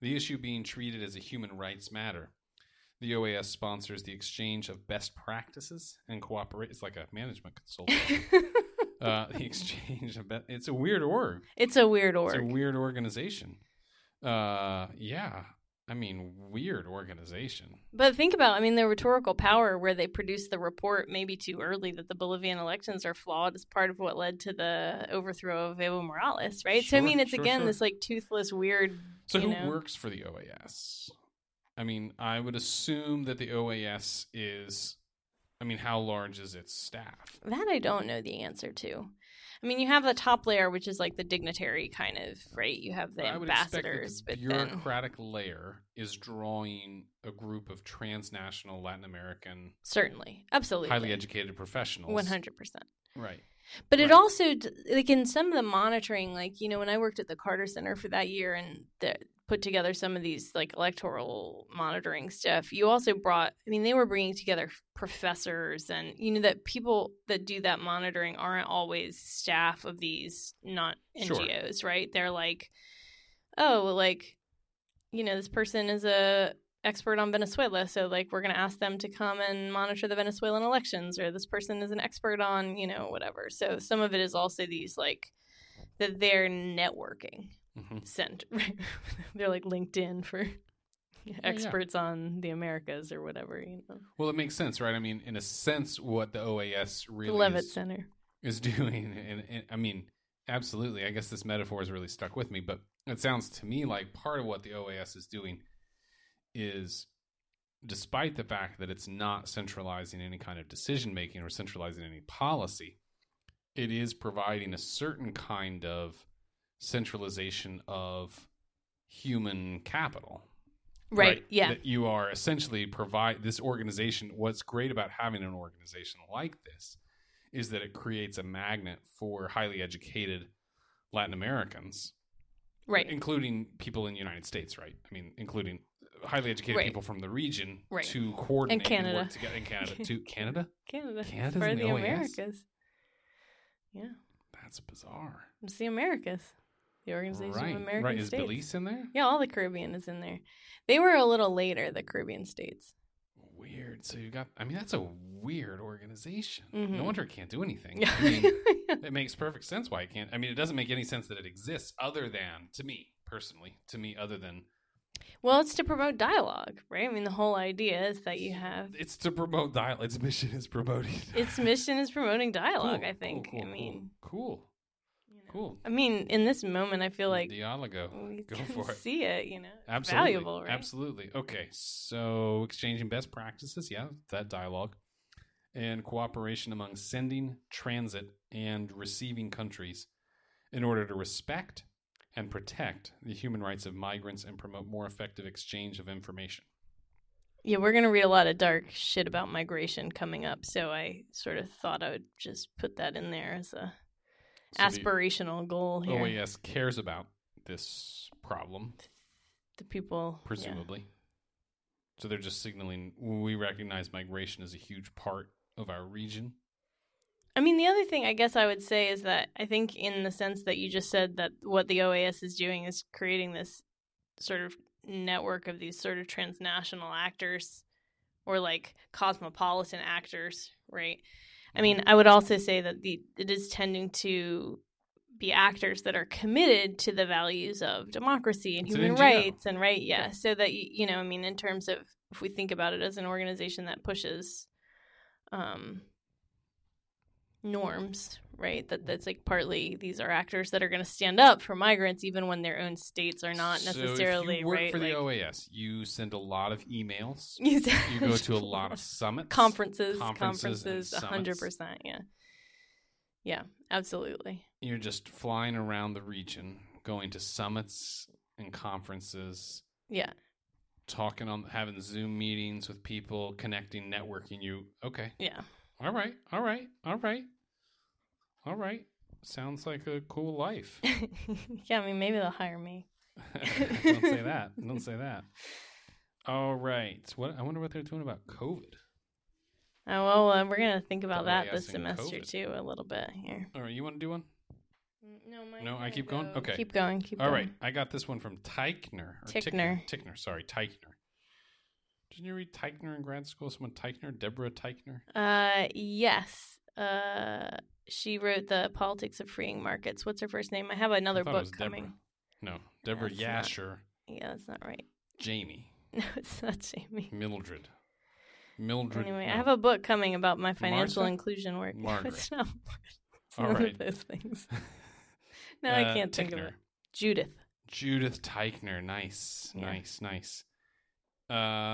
Speaker 3: The issue being treated as a human rights matter. The OAS sponsors the exchange of best practices and cooperate. It's like a management consultant. (laughs) uh, the exchange of be- it's a weird org.
Speaker 2: it's a weird org.
Speaker 3: It's a weird organization. Uh, yeah. I mean, weird organization.
Speaker 2: But think about, I mean, the rhetorical power where they produced the report maybe too early that the Bolivian elections are flawed is part of what led to the overthrow of Evo Morales, right? so, I mean, it's
Speaker 3: sure,
Speaker 2: again
Speaker 3: sure.
Speaker 2: this like toothless, weird.
Speaker 3: So who
Speaker 2: know?
Speaker 3: works for the OAS? I mean, I would assume that the OAS is. I mean, how large is its staff?
Speaker 2: That I don't know the answer to. I mean, you have the top layer, which is like the dignitary kind of, right? You have the
Speaker 3: I
Speaker 2: ambassadors,
Speaker 3: the
Speaker 2: but then.
Speaker 3: bureaucratic layer is drawing a group of transnational Latin American,
Speaker 2: Certainly. Absolutely.
Speaker 3: highly educated professionals.
Speaker 2: 100%.
Speaker 3: Right.
Speaker 2: But it also, like in some of the monitoring, like, you know, when I worked at the Carter Center for that year and the, put together some of these like electoral monitoring stuff, you also brought, I mean, they were bringing together professors and, you know, that people that do that monitoring aren't always staff of these not
Speaker 3: Sure.
Speaker 2: NGOs, right? They're like, oh, like, you know, this person is a expert on Venezuela, so like we're going to ask them to come and monitor the Venezuelan elections or this person is an expert on, you know, whatever. So some of it is also these like that they're networking
Speaker 3: hmm
Speaker 2: sent (laughs) they're like LinkedIn for experts on the Americas or whatever, you know.
Speaker 3: Well, it makes sense, right? I mean, in a sense, what the OAS
Speaker 2: The
Speaker 3: really
Speaker 2: Levitt
Speaker 3: is,
Speaker 2: Center.
Speaker 3: is doing, (laughs) and, and I mean, absolutely. I guess this metaphor has really stuck with me, but it sounds to me like part of what the OAS is doing is, despite the fact that it's not centralizing any kind of decision making or centralizing any policy, it is providing a certain kind of centralization of human capital
Speaker 2: Right. Yeah.
Speaker 3: that you are essentially provide this organization what's great about having an organization like this is that it creates a magnet for highly educated Latin Americans,
Speaker 2: Right.
Speaker 3: including people in the United States, right? I mean, including highly educated
Speaker 2: Right.
Speaker 3: people from the region
Speaker 2: Right.
Speaker 3: to coordinate
Speaker 2: Canada.
Speaker 3: work together in Canada to (laughs) Canada.
Speaker 2: Canada.
Speaker 3: Canada's
Speaker 2: for the
Speaker 3: the
Speaker 2: Americas. Yeah.
Speaker 3: That's bizarre.
Speaker 2: It's the Americas. The Organization
Speaker 3: right,
Speaker 2: of American
Speaker 3: right. Is
Speaker 2: States.
Speaker 3: Belize in there?
Speaker 2: Yeah, all the Caribbean is in there. They were a little later, the Caribbean states.
Speaker 3: Weird. So you got. I mean, that's a weird organization.
Speaker 2: Mhm.
Speaker 3: No wonder it can't do anything. I mean, (laughs) it makes perfect sense why it can't. I mean, it doesn't make any sense that it exists other than to me personally. To me, other than
Speaker 2: well, it's to promote dialogue, right? I mean, the whole idea is that you have
Speaker 3: it's to promote dialogue. Its mission is promoting.
Speaker 2: its mission is promoting dialogue.
Speaker 3: Cool,
Speaker 2: I think.
Speaker 3: cool,
Speaker 2: I mean,
Speaker 3: cool. Cool.
Speaker 2: I mean, in this moment, I feel like
Speaker 3: Dialogo.
Speaker 2: we
Speaker 3: Go for it.
Speaker 2: see it. You know,
Speaker 3: Absolutely.
Speaker 2: valuable, right?
Speaker 3: Absolutely. Okay. So exchanging best practices, yeah, that dialogue. And cooperation among sending, transit, and receiving countries in order to respect and protect the human rights of migrants and promote more effective exchange of information.
Speaker 2: Yeah, we're gonna read a lot of dark shit about migration coming up, so I sort of thought I would just put that in there as a
Speaker 3: So the
Speaker 2: aspirational goal here.
Speaker 3: OAS cares about this problem,
Speaker 2: The people, yeah.
Speaker 3: presumably. So they're just signaling we recognize migration as a huge part of our region.
Speaker 2: I mean, the other thing I guess I would say is that I think, in the sense that you just said, that what the OAS is doing is creating this sort of network of these sort of transnational actors or like cosmopolitan actors, right? I mean, I would also say that the it is tending to be actors that are committed to the values of democracy and
Speaker 3: It's
Speaker 2: human
Speaker 3: NGO.
Speaker 2: rights and right, yeah.
Speaker 3: Yeah.
Speaker 2: So that you, you know, I mean, in terms of if we think about it as an organization that pushes um norms, right? That that's like partly these are actors that are going to stand up for migrants even when their own states are not necessarily.
Speaker 3: So if you work
Speaker 2: right.
Speaker 3: for the
Speaker 2: like,
Speaker 3: OAS, you send a lot of emails. (laughs)
Speaker 2: you
Speaker 3: You go to a lot of summits,
Speaker 2: conferences,
Speaker 3: conferences
Speaker 2: a hundred percent. yeah, yeah, absolutely.
Speaker 3: You're just flying around the region, going to summits and conferences,
Speaker 2: Yeah,
Speaker 3: talking on, having Zoom meetings with people, connecting, networking. You okay?
Speaker 2: yeah.
Speaker 3: All right, all right, all right, all right. Sounds like a cool life. (laughs)
Speaker 2: yeah, I mean, maybe they'll hire me. (laughs)
Speaker 3: Don't say that. Don't say that. All right. What I wonder what they're doing about COVID.
Speaker 2: Oh well, uh, we're gonna think about
Speaker 3: The
Speaker 2: that this semester
Speaker 3: COVID.
Speaker 2: too, a little bit here.
Speaker 3: All right, you want to do one?
Speaker 2: No, mine's
Speaker 3: No, I
Speaker 2: gonna
Speaker 3: keep going?
Speaker 2: go-
Speaker 3: Okay.
Speaker 2: keep going. Keep
Speaker 3: All
Speaker 2: going.
Speaker 3: right, I got this one from Teichner. or
Speaker 2: Tickner.
Speaker 3: Tickner, sorry, Teichner. Didn't you read Teichner in grad school? Someone Teichner? Deborah Teichner?
Speaker 2: Uh, yes. Uh, she wrote the Politics of Freeing Markets. What's her first name? I have another
Speaker 3: I
Speaker 2: book
Speaker 3: was Deborah.
Speaker 2: coming.
Speaker 3: No, Deborah
Speaker 2: That's not-
Speaker 3: Yasher,
Speaker 2: Yeah, that's not right.
Speaker 3: Jamie, (laughs)
Speaker 2: No, it's not Jamie.
Speaker 3: Mildred. Mildred.
Speaker 2: Anyway,
Speaker 3: no.
Speaker 2: I have a book coming about my financial
Speaker 3: Martha?
Speaker 2: inclusion work.
Speaker 3: Margaret. (laughs)
Speaker 2: it's not. It's
Speaker 3: All
Speaker 2: none
Speaker 3: right.
Speaker 2: of those things. (laughs) No, I
Speaker 3: Uh,
Speaker 2: can't think of it. Judith.
Speaker 3: Judith Teichner. Nice,
Speaker 2: Yeah.
Speaker 3: nice, nice. Uh,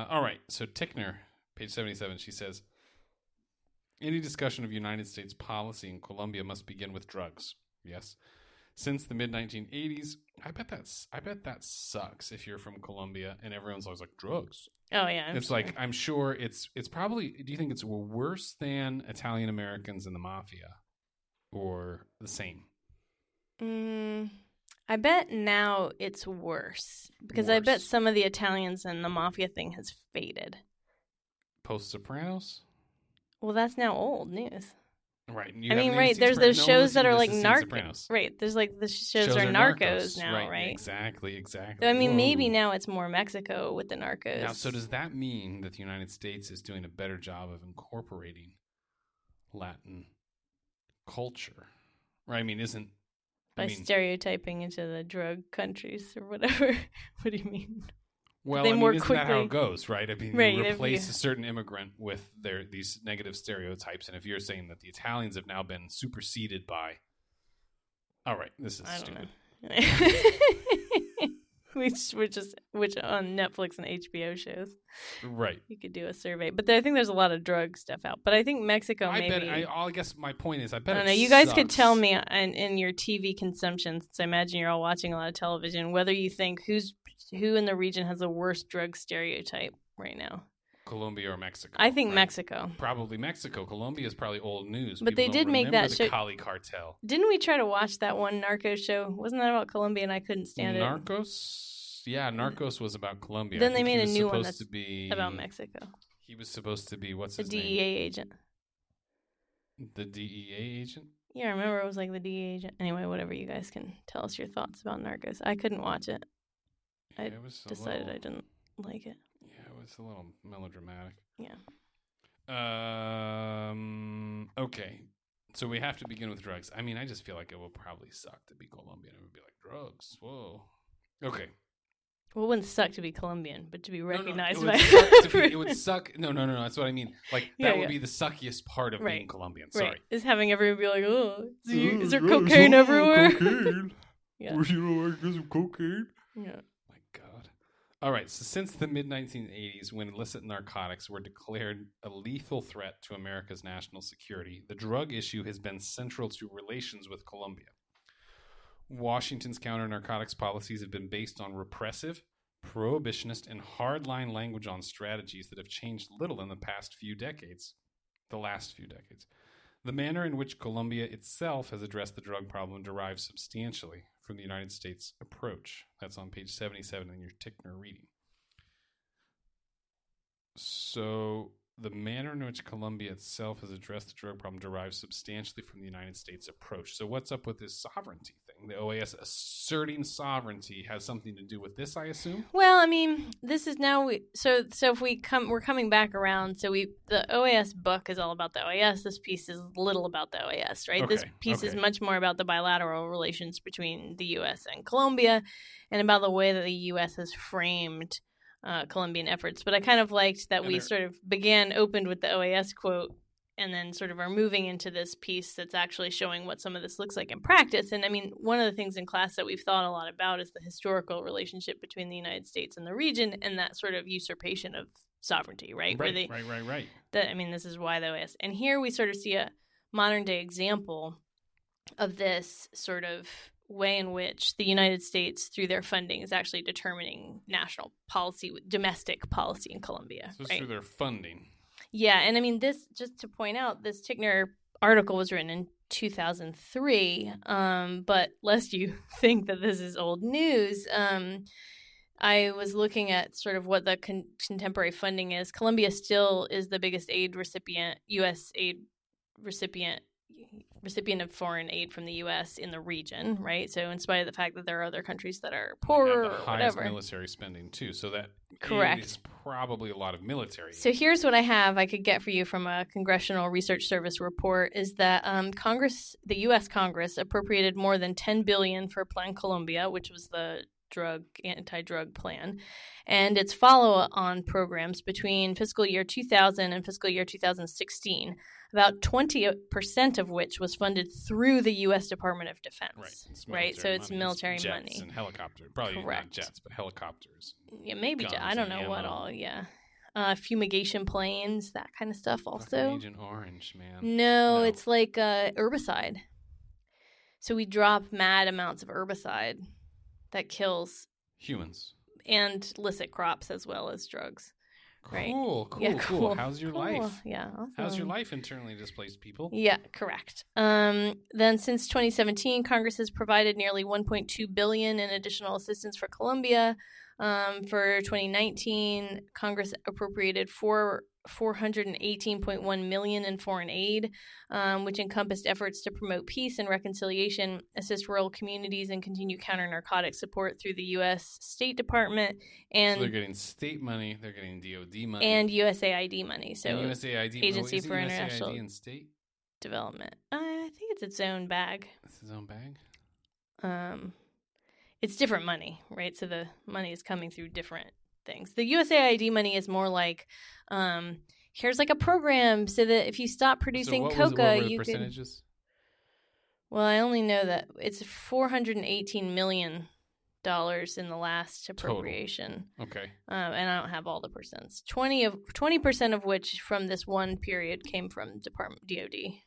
Speaker 3: all right. So Tickner, page seventy-seven. She says, "Any discussion of United States policy in Colombia must begin with drugs." Yes. Since the mid 1980s, I bet that's I bet that sucks if you're from Colombia and everyone's always like drugs.
Speaker 2: Oh yeah. I'm
Speaker 3: it's
Speaker 2: sure.
Speaker 3: like I'm sure it's it's probably. Do you think it's worse than Italian Americans in the mafia, or the same?
Speaker 2: Mm, I bet now it's worse because I bet some of the Italians and the mafia thing has faded.
Speaker 3: Post Sopranos,
Speaker 2: Well, that's now old news.
Speaker 3: right?
Speaker 2: I mean, right? There's those
Speaker 3: no
Speaker 2: shows that are like narcos. Right? There's like the shows, are narcos, now,
Speaker 3: right?
Speaker 2: right?
Speaker 3: Exactly, exactly.
Speaker 2: So I mean, maybe now it's more Mexico with the narcos.
Speaker 3: Now, so does that mean that the United States is doing a better job of incorporating Latin culture? Right? I mean, isn't
Speaker 2: by
Speaker 3: I mean,
Speaker 2: stereotyping into the drug countries or whatever? (laughs) what do you mean?
Speaker 3: Well,
Speaker 2: they
Speaker 3: I mean,
Speaker 2: more
Speaker 3: isn't that how it goes? Right? I mean,
Speaker 2: Right,
Speaker 3: you replace
Speaker 2: you-
Speaker 3: a certain immigrant with their these negative stereotypes, and if you're saying that the Italians have now been superseded by, all right, this is
Speaker 2: I
Speaker 3: stupid.
Speaker 2: which which is which on Netflix and HBO shows.
Speaker 3: Right.
Speaker 2: You could do a survey, but I think there's a lot of drug stuff out. But I think Mexico
Speaker 3: I
Speaker 2: maybe.
Speaker 3: bet. I, I guess my point is, I
Speaker 2: I
Speaker 3: bet.
Speaker 2: don't know. You guys could tell me in, in your TV consumption, since I imagine you're all watching a lot of television, whether you think who's who in the region has the worst drug stereotype right now.
Speaker 3: Colombia or Mexico.
Speaker 2: I think
Speaker 3: right?
Speaker 2: Mexico.
Speaker 3: Probably Mexico. Colombia is probably old news.
Speaker 2: But
Speaker 3: People
Speaker 2: they did make that
Speaker 3: the
Speaker 2: show-
Speaker 3: Cali cartel.
Speaker 2: Didn't we try to watch that one Narcos show? Wasn't that about Colombia and I couldn't stand it?
Speaker 3: Narcos. Yeah, Narcos was about Colombia.
Speaker 2: Then they made a new one
Speaker 3: supposed
Speaker 2: that's
Speaker 3: to be
Speaker 2: About Mexico.
Speaker 3: He was supposed to be what's
Speaker 2: The
Speaker 3: his
Speaker 2: DEA agent.
Speaker 3: The DEA agent.
Speaker 2: Yeah, I remember it was like the DEA agent. Anyway, whatever. You guys can tell us your thoughts about Narcos. I couldn't watch it. I
Speaker 3: Yeah,
Speaker 2: Decided
Speaker 3: little-
Speaker 2: I didn't like it.
Speaker 3: Yeah, it was a little melodramatic.
Speaker 2: Yeah.
Speaker 3: Um. Okay. So we have to begin with drugs. I mean, I just feel like it will probably suck to be Colombian. It would be like drugs. Whoa. Okay.
Speaker 2: Well, it wouldn't suck to be Colombian, but to be
Speaker 3: No, no,
Speaker 2: recognized
Speaker 3: it,
Speaker 2: by
Speaker 3: would be, it would (laughs) suck. No, no, no, no. That's what I mean. Like
Speaker 2: Yeah,
Speaker 3: that would
Speaker 2: yeah.
Speaker 3: be the suckiest part of
Speaker 2: Right.
Speaker 3: being Colombian. Sorry.
Speaker 2: right. Is having everyone be like, oh, is, you, is there
Speaker 3: Oh,
Speaker 2: cocaine everywhere?
Speaker 3: Cocaine. (laughs)
Speaker 2: Yeah.
Speaker 3: Well, you get some cocaine.
Speaker 2: yeah.
Speaker 3: All right. So since the mid 1980s, when illicit narcotics were declared a lethal threat to America's national security, the drug issue has been central to relations with Colombia. Washington's counter narcotics policies have been based on repressive, prohibitionist, and hardline language on strategies that have changed little in the past few decades. The last few decades. The manner in which Colombia itself has addressed the drug problem derives substantially from the United States approach. That's on page 77 in your Tickner reading. So, the manner in which Colombia itself has addressed the drug problem derives substantially from the United States approach. So, what's up with this sovereignty thing? The OAS asserting sovereignty has something to do with this, I assume?
Speaker 2: Well, I mean, this is now we so so if we come we're coming back around. So we the OAS book is all about the OAS. This piece is little about the OAS, right? this
Speaker 3: Okay,
Speaker 2: piece is much more about the bilateral relations between the U.S. and Colombia, and about the way that the U.S. has framed uh, Colombian efforts. But I kind of liked that
Speaker 3: And
Speaker 2: we sort of began opened with the OAS quote. And then sort of are moving into this piece that's actually showing what some of this looks like in practice. And I mean, one of the things in class that we've thought a lot about is the historical relationship between the United States and the region and that sort of usurpation of sovereignty, right? Where they,
Speaker 3: right, right, right.
Speaker 2: that I mean, this is why the OAS. And here we sort of see a modern day example of this sort of way in which the United States, through their funding, is actually determining national policy, domestic policy in Colombia.
Speaker 3: So,
Speaker 2: right?
Speaker 3: through their funding.
Speaker 2: Yeah, and I mean this just to point out this Tickner article was written in 2003. Um, but lest you (laughs) think that this is old news, um, I was looking at sort of what the con- contemporary funding is. Colombia still is the biggest aid recipient, U.S. aid recipient recipient of foreign aid from the U.S. in the region, right? So, in spite of the fact that there are other countries that are poorer
Speaker 3: have
Speaker 2: or
Speaker 3: the highest
Speaker 2: whatever,
Speaker 3: military spending, too. So, that aid
Speaker 2: Correct.
Speaker 3: is probably a lot of military.
Speaker 2: So here's what I have I could get for you from a Congressional Research Service report is that um, Congress, the U.S. Congress, appropriated more than 10 billion for Plan Colombia, which was the drug anti-drug plan, and its follow-on programs between fiscal year 2000 and fiscal year 2016. About 20% of which was funded through the U.S. Department of Defense.
Speaker 3: Right. It's
Speaker 2: Right, so
Speaker 3: military
Speaker 2: it's
Speaker 3: money.
Speaker 2: military
Speaker 3: jets
Speaker 2: money.
Speaker 3: and helicopters. Probably
Speaker 2: Correct.
Speaker 3: not jets, but helicopters.
Speaker 2: Yeah, maybe. I don't know what all. Yeah, uh, fumigation planes, that kind of stuff. Also,
Speaker 3: Fucking Agent Orange, man.
Speaker 2: No,
Speaker 3: No.
Speaker 2: it's like uh, herbicide. So we drop mad amounts of herbicide that kills
Speaker 3: Humans.
Speaker 2: and illicit crops as well as drugs. Right.
Speaker 3: Cool, cool,
Speaker 2: yeah,
Speaker 3: cool.
Speaker 2: cool.
Speaker 3: How's your
Speaker 2: Cool.
Speaker 3: life?
Speaker 2: Yeah.
Speaker 3: How's your life internally displaced people?
Speaker 2: Yeah, correct. Um, then since 2017, Congress has provided nearly 1.2 billion in additional assistance for Colombia. Um, for 2019, Congress appropriated four 418.1 million in foreign aid, um, which encompassed efforts to promote peace and reconciliation, assist rural communities, and continue counter narcotic support through the U.S. State Department
Speaker 3: so they're getting state money, they're getting DoD money,
Speaker 2: and USAID money. So
Speaker 3: and USAID.
Speaker 2: Agency for
Speaker 3: USAID
Speaker 2: International-
Speaker 3: in state.
Speaker 2: development. Uh, I think it's its own bag.
Speaker 3: It's its own bag.
Speaker 2: um, it's different money, right? So the money is coming through different things. The USAID money is more like, um, here's like a program so that if you stop producing
Speaker 3: so
Speaker 2: coca,
Speaker 3: what were the
Speaker 2: you can.
Speaker 3: percentages?
Speaker 2: Well, I only know that it's 418 million dollars in the last appropriation,
Speaker 3: Okay.
Speaker 2: um, and I don't have all the percents. Twenty of twenty percent of which from this one period came from Department DoD,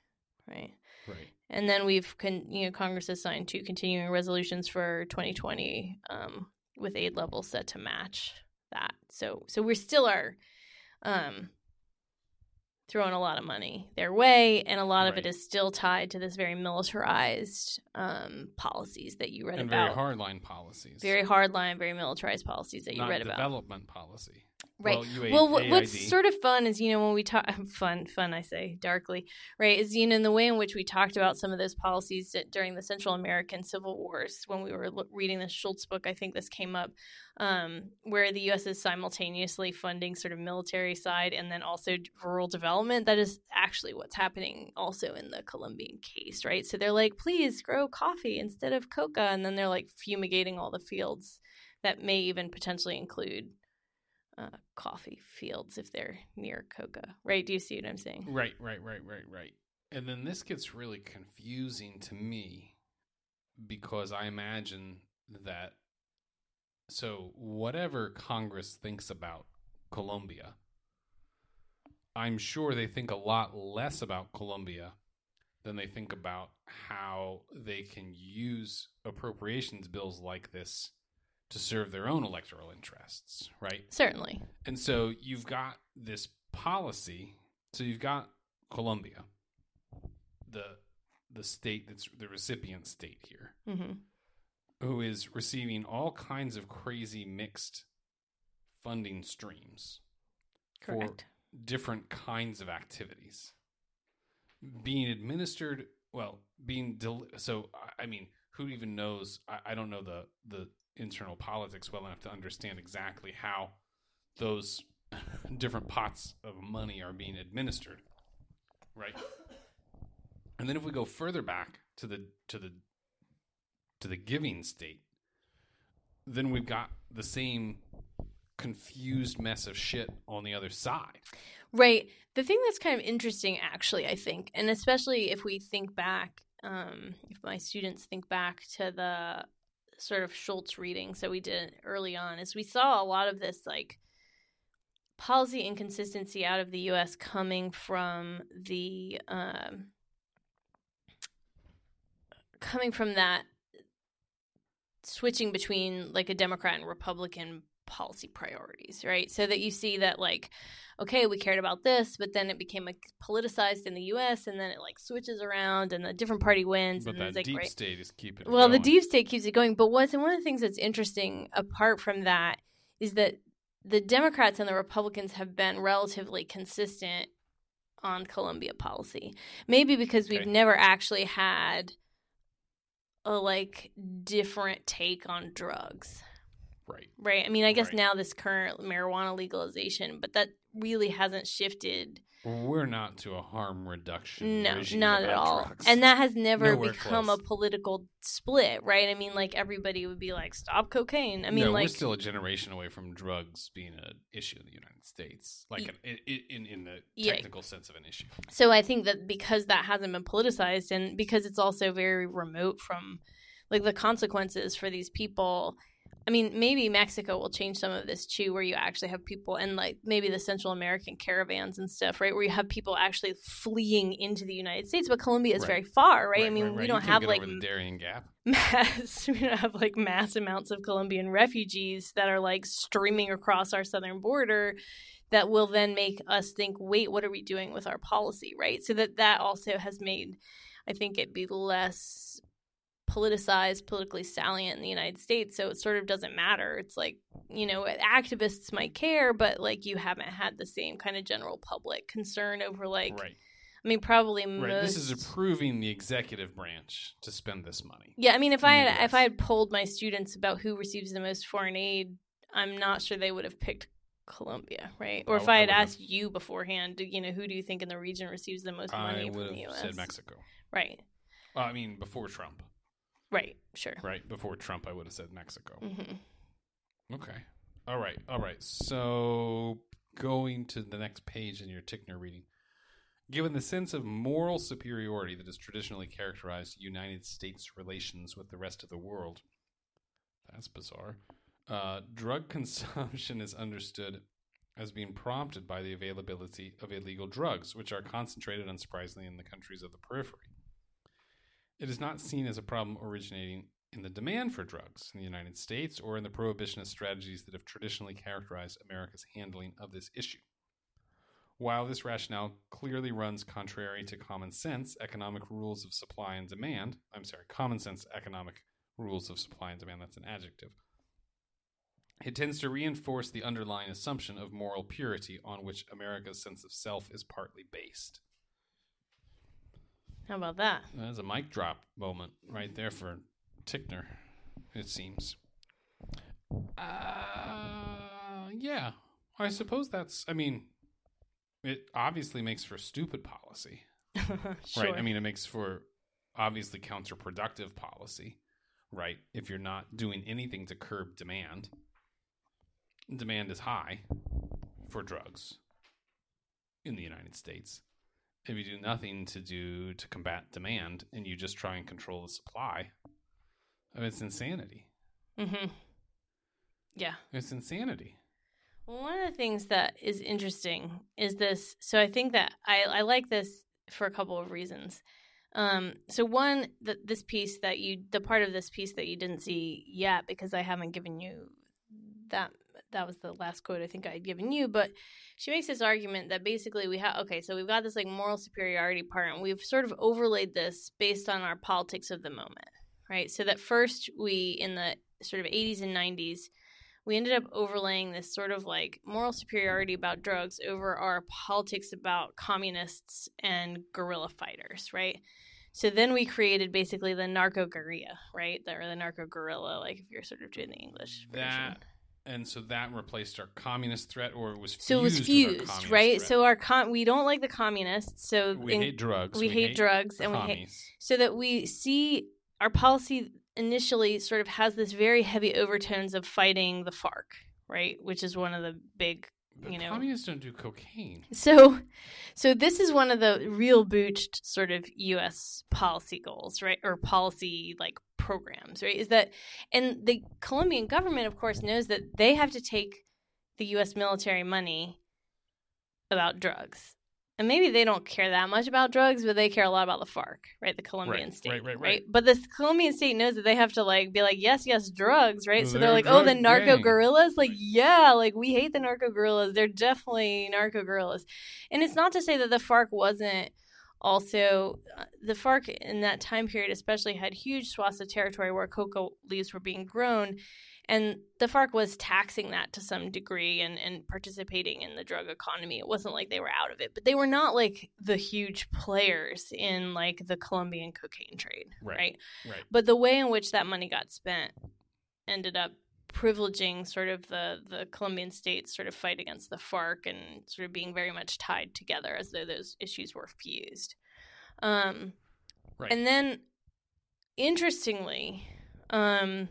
Speaker 2: right?
Speaker 3: Right.
Speaker 2: And then we've, con- you know, Congress has signed two continuing resolutions for 2020 um, with aid levels set to match that. So, so we still are um, throwing a lot of money their way, and a lot of it is still tied to this very militarized um, policies that you read
Speaker 3: and
Speaker 2: about.
Speaker 3: very hardline policies.
Speaker 2: Very hardline, very militarized policies that you
Speaker 3: not
Speaker 2: read about.
Speaker 3: development policy.
Speaker 2: Right.
Speaker 3: Well, UA,
Speaker 2: well, what, what's sort of fun is, you know, when we talk, (laughs) fun, fun, I say darkly, right, is, you know, in the way in which we talked about some of those policies that during the Central American Civil Wars, when we were reading the Schoultz book, I think this came up, um, where the U.S. is simultaneously funding sort of military side and then also rural development. That is actually what's happening also in the Colombian case, right? So they're like, please grow coffee instead of coca. And then they're like fumigating all the fields that may even potentially include uh, coffee fields if they're near coca, right? Do you see what I'm saying?
Speaker 3: Right, right, right, right, right. And then this gets really confusing to me because I imagine that so whatever Congress thinks about Colombia, I'm sure they think a lot less about Colombia than they think about how they can use appropriations bills like this to serve their own electoral interests, right?
Speaker 2: Certainly.
Speaker 3: And so you've got this policy. So you've got Colombia, the the state that's the recipient state here,
Speaker 2: hmm
Speaker 3: who is receiving all kinds of crazy mixed funding streams
Speaker 2: Correct.
Speaker 3: for different kinds of activities being administered. Well, being del- so I- I mean, who even knows? I, I don't know the the internal politics well enough to understand exactly how those (laughs) different pots of money are being administered, right? And then if we go further back to the to the to the giving state, then we've got the same confused mess of shit on the other side.
Speaker 2: Right. The thing that's kind of interesting, actually, I think, and especially if we think back, um, if my students think back to the sort of Schoultz readings that we did early on, is we saw a lot of this like policy inconsistency out of the U.S. coming from the um, coming from that switching between like a Democrat and Republican policy priorities, right? So that you see that like okay, we cared about this, but then it became like politicized in the U.S. and then it like switches around and a different party wins.
Speaker 3: But
Speaker 2: and
Speaker 3: that
Speaker 2: it's like,
Speaker 3: deep
Speaker 2: right.
Speaker 3: state is keeping. it
Speaker 2: Well, the deep state keeps it going. But what's and one of the things that's interesting apart from that is that the Democrats and the Republicans have been relatively consistent on Colombia policy. Maybe because we've never actually had a like different take on drugs.
Speaker 3: Right.
Speaker 2: Right. I mean, I guess
Speaker 3: Right.
Speaker 2: now this current marijuana legalization, but that really hasn't shifted.
Speaker 3: We're not to a harm reduction.
Speaker 2: No, not at all.
Speaker 3: drugs.
Speaker 2: And that has never
Speaker 3: Nowhere
Speaker 2: become
Speaker 3: close.
Speaker 2: a political split, right? I mean, like everybody would be like, "Stop cocaine." I mean,
Speaker 3: no,
Speaker 2: like,
Speaker 3: we're still a generation away from drugs being an issue in the United States, like
Speaker 2: Y-
Speaker 3: an, in, in the
Speaker 2: Yeah.
Speaker 3: technical sense of an issue.
Speaker 2: so I think that because that hasn't been politicized, and because it's also very remote from like the consequences for these people. I mean, maybe Mexico will change some of this too, where you actually have people, and like maybe the Central American caravans and stuff, right? Where you have people actually fleeing into the United States, but Colombia is
Speaker 3: Right.
Speaker 2: very far, right? I mean,
Speaker 3: right,
Speaker 2: we
Speaker 3: right.
Speaker 2: Don't have like
Speaker 3: the Darien Gap.
Speaker 2: mass (laughs) we don't have like mass amounts of Colombian refugees that are like streaming across our southern border that will then make us think wait what are we doing with our policy right so that that also has made i think it be less politicized politically salient in the united states so it sort of doesn't matter it's like you know activists might care but like you haven't had the same kind of general public concern over like
Speaker 3: right,
Speaker 2: i mean probably most
Speaker 3: right. This is approving the executive branch to spend this money.
Speaker 2: Yeah, I mean, if I had if I had polled my students about who receives the most foreign aid, I'm not sure they would have picked Colombia, right? Or
Speaker 3: I-
Speaker 2: if
Speaker 3: I
Speaker 2: I had
Speaker 3: have.
Speaker 2: asked you beforehand, you know, who do you think in the region receives the most money
Speaker 3: I
Speaker 2: from the
Speaker 3: have
Speaker 2: U.S.?
Speaker 3: said Mexico.
Speaker 2: Right,
Speaker 3: Well, I mean, before Trump,
Speaker 2: right, sure.
Speaker 3: right? Before Trump, I would have said Mexico.
Speaker 2: hmm
Speaker 3: Okay. All right. All right. So going to the next page in your Tickner reading. Given the sense of moral superiority that has traditionally characterized United States relations with the rest of the world, that's bizarre. Uh, drug (laughs) consumption is understood as being prompted by the availability of illegal drugs, which are concentrated, unsurprisingly, in the countries of the periphery. It is not seen as a problem originating in the demand for drugs in the United States or in the prohibitionist strategies that have traditionally characterized America's handling of this issue. While this rationale clearly runs contrary to common sense economic rules of supply and demand, I'm sorry, common sense economic rules of supply and demand, that's an adjective. It tends to reinforce the underlying assumption of moral purity on which America's sense of self is partly based.
Speaker 2: How about that?
Speaker 3: That's a mic drop moment right there for Tickner, it seems. Uh, yeah, I suppose that's. I mean, it obviously makes for stupid policy,
Speaker 2: sure. (laughs)
Speaker 3: right? I mean, it makes for obviously counterproductive policy, right? If you're not doing anything to curb demand, demand is high for drugs in the United States. If you do nothing to do to combat demand and you just try and control the supply, I mean, it's insanity.
Speaker 2: hmm Yeah.
Speaker 3: It's insanity.
Speaker 2: Well, one of the things that is interesting is this. So I think that I, I like this for a couple of reasons. Um, so one, the, this piece that you, the part of this piece that you didn't see yet because I haven't given you that. That was the last quote I think I had given you, but she makes this argument that basically we have okay, so we've got this like moral superiority part, and we've sort of overlaid this based on our politics of the moment, right? So that first we in the sort of 80s and 90s we ended up overlaying this sort of like moral superiority about drugs over our politics about communists and guerrilla fighters, right? So then we created basically the narco guerrilla, right? The, or the narco guerrilla, like if you're sort of doing the English version.
Speaker 3: That and so that replaced our communist threat, or it was fused
Speaker 2: so it was fused, right?
Speaker 3: threat.
Speaker 2: So our con- we don't like the communists, so
Speaker 3: we
Speaker 2: in-
Speaker 3: hate drugs.
Speaker 2: we hate drugs and we hate so that we see our policy initially sort of has this very heavy overtones of fighting the FARC, right? Which is one of the big
Speaker 3: But
Speaker 2: you know.
Speaker 3: communists don't do cocaine.
Speaker 2: So, so this is one of the real booched sort of U.S. policy goals, right, or policy like programs, right? Is that, and the Colombian government, of course, knows that they have to take the U.S. military money about drugs, and maybe they don't care that much about drugs, but they care a lot about the FARC, right? The Colombian
Speaker 3: Right,
Speaker 2: state,
Speaker 3: right, right, right.
Speaker 2: But the Colombian state knows that they have to like be like, yes, yes, drugs, right?
Speaker 3: Well,
Speaker 2: so
Speaker 3: they're
Speaker 2: they're like, oh, the narco
Speaker 3: gang.
Speaker 2: guerrillas, like, yeah, like we hate the narco guerrillas. They're definitely narco guerrillas. and it's not to say that the FARC wasn't also uh, the FARC in that time period, especially, had huge swaths of territory where coca leaves were being grown. And the FARC was taxing that to some degree and, and participating in the drug economy. It wasn't like they were out of it, but they were not like the huge players in like the Colombian cocaine trade,
Speaker 3: Right.
Speaker 2: right?
Speaker 3: Right.
Speaker 2: But the way in which that money got spent ended up privileging sort of the, the Colombian state's sort of fight against the FARC and sort of being very much tied together as though those issues were fused. Um,
Speaker 3: Right.
Speaker 2: And then, interestingly, um,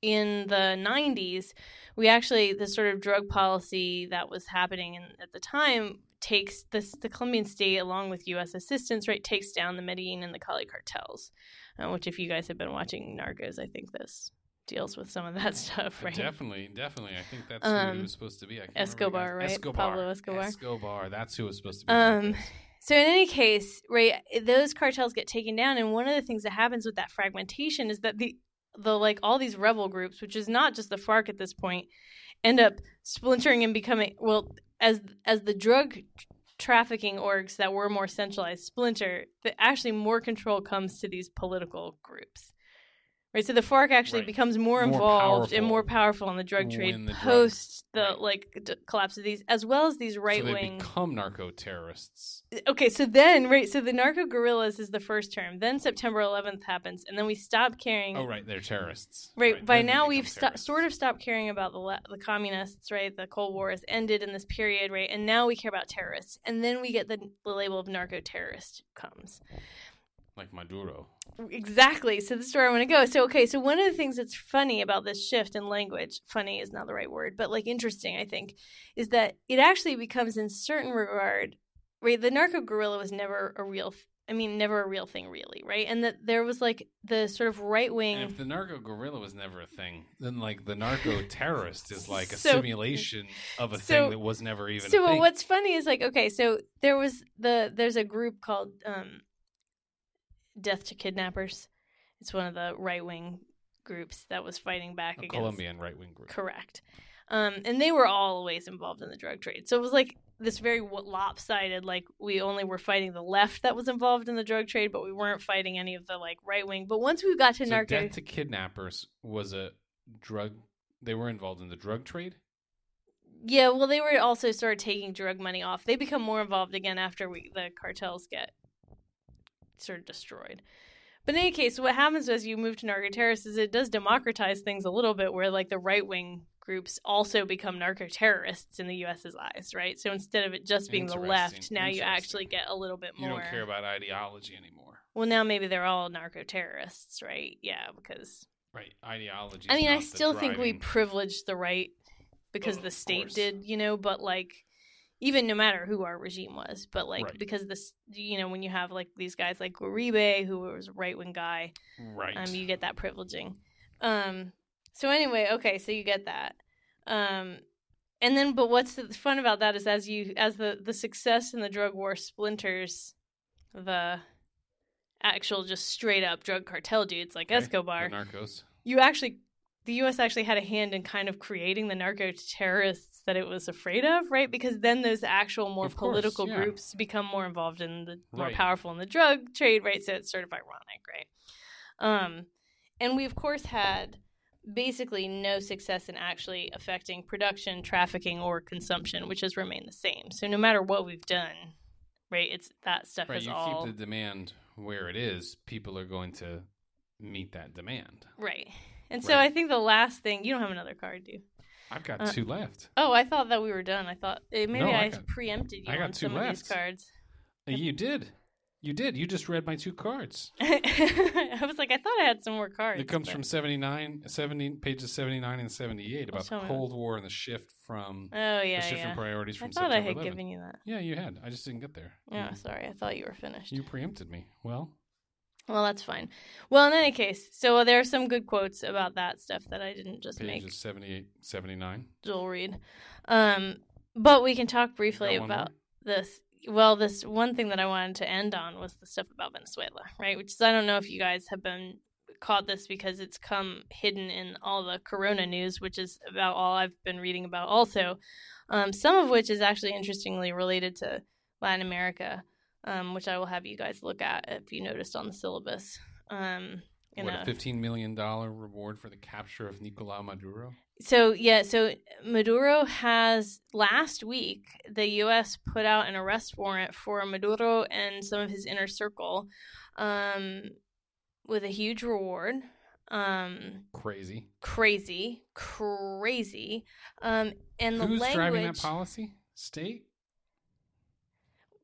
Speaker 2: in the 90s, we actually, the sort of drug policy that was happening in, at the time takes this, the Colombian state, along with U.S. assistance, right, takes down the Medellin and the Cali cartels, uh, which, if you guys have been watching Narcos, I think this deals with some of that (laughs) stuff, right?
Speaker 3: Definitely, definitely. I think that's who
Speaker 2: Um,
Speaker 3: he was supposed to be.
Speaker 2: Escobar, right?
Speaker 3: Escobar.
Speaker 2: Pablo Escobar.
Speaker 3: Escobar. That's who was supposed to be.
Speaker 2: Um, so in any case, right, those cartels get taken down, and one of the things that happens with that fragmentation is that the the like all these rebel groups, which is not just the FARC at this point, end up splintering and becoming well as as the drug trafficking orgs that were more centralized splinter, that actually more control comes to these political groups. Right, so the FARC actually
Speaker 3: Right.
Speaker 2: becomes more
Speaker 3: More
Speaker 2: involved and more powerful in the drug trade
Speaker 3: the
Speaker 2: post the
Speaker 3: right.
Speaker 2: like d- collapse of these, as well as these right wing.
Speaker 3: so they become narco terrorists.
Speaker 2: okay so then right so the narco guerrillas is the first term then september 11th happens and then we stop caring
Speaker 3: Oh, right, they're terrorists.
Speaker 2: right, by
Speaker 3: then
Speaker 2: now we've sto- sort of stopped caring about the la- the communists right the cold war has ended in this period right and now we care about terrorists and then we get the, the label of narco terrorist comes
Speaker 3: like Maduro.
Speaker 2: exactly so this is where i want to go so okay so one of the things that's funny about this shift in language funny is not the right word but like interesting i think is that it actually becomes in certain regard right the narco guerrilla was never a real i mean never a real thing really right and that there was like the sort of right wing
Speaker 3: if the narco guerrilla was never a thing, then like the narco terrorist is like a (laughs)
Speaker 2: So-
Speaker 3: simulation of a
Speaker 2: so-
Speaker 3: thing that was never even.
Speaker 2: so
Speaker 3: a
Speaker 2: but
Speaker 3: thing.
Speaker 2: what's funny is like okay so there was the there's a group called um death to kidnappers it's one of the right wing groups that was fighting back
Speaker 3: a
Speaker 2: against
Speaker 3: Colombian right wing group?
Speaker 2: correct um and they were always involved in the drug trade so it was like this very lopsided like we only were fighting the left that was involved in the drug trade but we weren't fighting any of the like right wing but once we got to
Speaker 3: so
Speaker 2: narco
Speaker 3: death to kidnappers was a drug. They were involved in the drug trade.
Speaker 2: yeah well they were also started taking drug money off they become more involved again after we the cartels get sort of destroyed but in any case what happens as you move to narco terrorists is it does democratize things a little bit where like the right wing groups also become narco terrorists in the us's eyes right so instead of it just being the left now you actually get a little bit more.
Speaker 3: You don't care about ideology anymore,
Speaker 2: Well, now maybe they're all narco terrorists, right? Yeah, because
Speaker 3: right? Ideology.
Speaker 2: I mean, I still think we privileged the right because
Speaker 3: Oh,
Speaker 2: the state
Speaker 3: course.
Speaker 2: did, you know. But like, even no matter who our regime was, but like
Speaker 3: Right.
Speaker 2: because this, you know, when you have like these guys like Uribe, who was a right wing guy,
Speaker 3: right.
Speaker 2: um, you get that privileging. Um, so anyway, okay, so you get that. Um, and then, but what's the fun about that is as you as the the success in the drug war splinters, the actual just straight up drug cartel dudes like
Speaker 3: Okay,
Speaker 2: Escobar,
Speaker 3: the narcos.
Speaker 2: you actually the US actually had a hand in kind of creating the narco terrorists that it was afraid of, right? Because then those actual more
Speaker 3: Of course,
Speaker 2: political
Speaker 3: yeah.
Speaker 2: groups become more involved in the more
Speaker 3: Right.
Speaker 2: powerful in the drug trade, right? So it's sort of ironic, right? Um and we of course had basically no success in actually affecting production, trafficking or consumption, which has remained the same. So no matter what we've done, right, it's that stuff
Speaker 3: Right.
Speaker 2: is
Speaker 3: You
Speaker 2: all
Speaker 3: keep the demand where it is. People are going to meet that demand.
Speaker 2: right. And so
Speaker 3: Right.
Speaker 2: I think the last thing you don't have another card, do you?
Speaker 3: I've got
Speaker 2: Uh,
Speaker 3: two left.
Speaker 2: Oh, I thought that we were done. I thought eh, maybe
Speaker 3: No, I
Speaker 2: I,
Speaker 3: got-
Speaker 2: preempted you
Speaker 3: I got
Speaker 2: on
Speaker 3: two
Speaker 2: some of these cards.
Speaker 3: Uh, You did. You did. You just read my two cards. (laughs)
Speaker 2: I was like, I thought I had some more cards.
Speaker 3: It comes
Speaker 2: but-
Speaker 3: from 79, 70, pages 79 and 78 about the
Speaker 2: me.
Speaker 3: Cold War and the shift from
Speaker 2: Oh yeah,
Speaker 3: the shift
Speaker 2: yeah.
Speaker 3: in priorities from I
Speaker 2: thought I had
Speaker 3: 11.
Speaker 2: given you that.
Speaker 3: Yeah, you had. I just didn't get there.
Speaker 2: Yeah,
Speaker 3: You-
Speaker 2: sorry. I thought you were finished.
Speaker 3: You preempted me. Well,
Speaker 2: Well, that's fine. Well, in any case, so there are some good quotes about that stuff that I didn't just make
Speaker 3: pages 78, 79.
Speaker 2: Joel read. Um, but we can talk briefly about
Speaker 3: more?
Speaker 2: this. Well, this one thing that I wanted to end on was the stuff about Venezuela, right? Which is I don't know if you guys have been caught this because it's come hidden in all the Corona news, which is about all I've been reading about. Also, um, some of which is actually interestingly related to Latin America, um, which I will have you guys look at if you noticed on the syllabus. Um,
Speaker 3: What,
Speaker 2: a-
Speaker 3: a $15 million reward for the capture of Nicolás Maduro?
Speaker 2: so yeah, so Maduro has last week the U.S. put out an arrest warrant for Maduro and some of his inner circle, um, with a huge reward. Um,
Speaker 3: Crazy.
Speaker 2: crazy, crazy. Um, and the
Speaker 3: Who's
Speaker 2: language.
Speaker 3: driving that policy? State?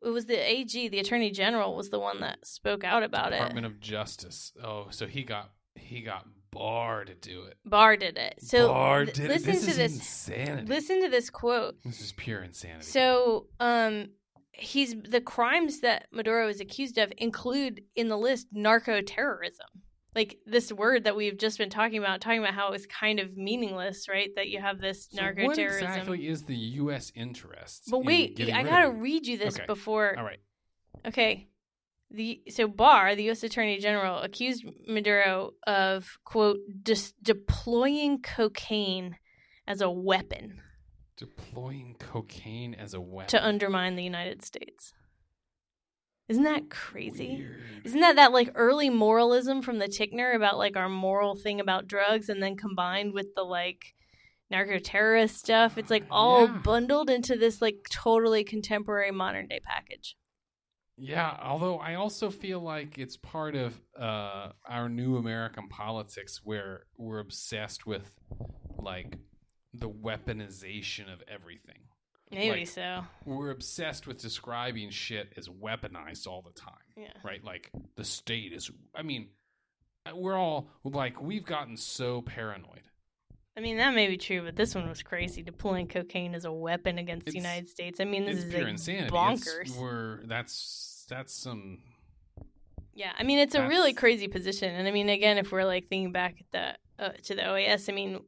Speaker 2: It was the AG, the Attorney General, was the one that spoke out about
Speaker 3: Department
Speaker 2: it.
Speaker 3: Department of Justice. Oh, so he got he got Barr to do it.
Speaker 2: Barr did it. So
Speaker 3: Barr
Speaker 2: th-
Speaker 3: did it.
Speaker 2: listen
Speaker 3: This
Speaker 2: to
Speaker 3: is
Speaker 2: this.
Speaker 3: insanity.
Speaker 2: Listen to this quote.
Speaker 3: This is pure insanity.
Speaker 2: So, um, he's the crimes that Maduro is accused of include in the list narco terrorism. Like this word that we've just been talking about, talking about how it was kind of meaningless, right? That you have this
Speaker 3: So
Speaker 2: narco
Speaker 3: what
Speaker 2: terrorism.
Speaker 3: exactly is the U.S. interest?
Speaker 2: but wait,
Speaker 3: getting
Speaker 2: I gotta read you this
Speaker 3: Okay.
Speaker 2: before.
Speaker 3: All right.
Speaker 2: Okay. The so Barr, the U.S. Attorney General, accused Maduro of quote dis- deploying cocaine as a weapon
Speaker 3: Deploying cocaine as a weapon.
Speaker 2: to undermine the United States. Isn't that crazy?
Speaker 3: Weird.
Speaker 2: Isn't that that like early moralism from the Tickner about like our moral thing about drugs, and then combined with the like narco terrorist stuff? It's like all
Speaker 3: Yeah.
Speaker 2: bundled into this like totally contemporary modern day package.
Speaker 3: Yeah, although I also feel like it's part of uh, our new American politics where we're obsessed with like the weaponization of everything.
Speaker 2: Maybe
Speaker 3: Like-
Speaker 2: so.
Speaker 3: We're obsessed with describing shit as weaponized all the time,
Speaker 2: Yeah.
Speaker 3: right? Like the state is. I mean, we're all like we've gotten so paranoid.
Speaker 2: I mean that may be true, but this one was crazy. Deploying cocaine as a weapon against the United States. I mean, this
Speaker 3: It's
Speaker 2: is
Speaker 3: pure
Speaker 2: like
Speaker 3: insanity.
Speaker 2: bonkers.
Speaker 3: It's, we're that's that's some
Speaker 2: Yeah, I mean it's a really crazy position, and I mean again, if we're like thinking back at the uh, to the OAS, I mean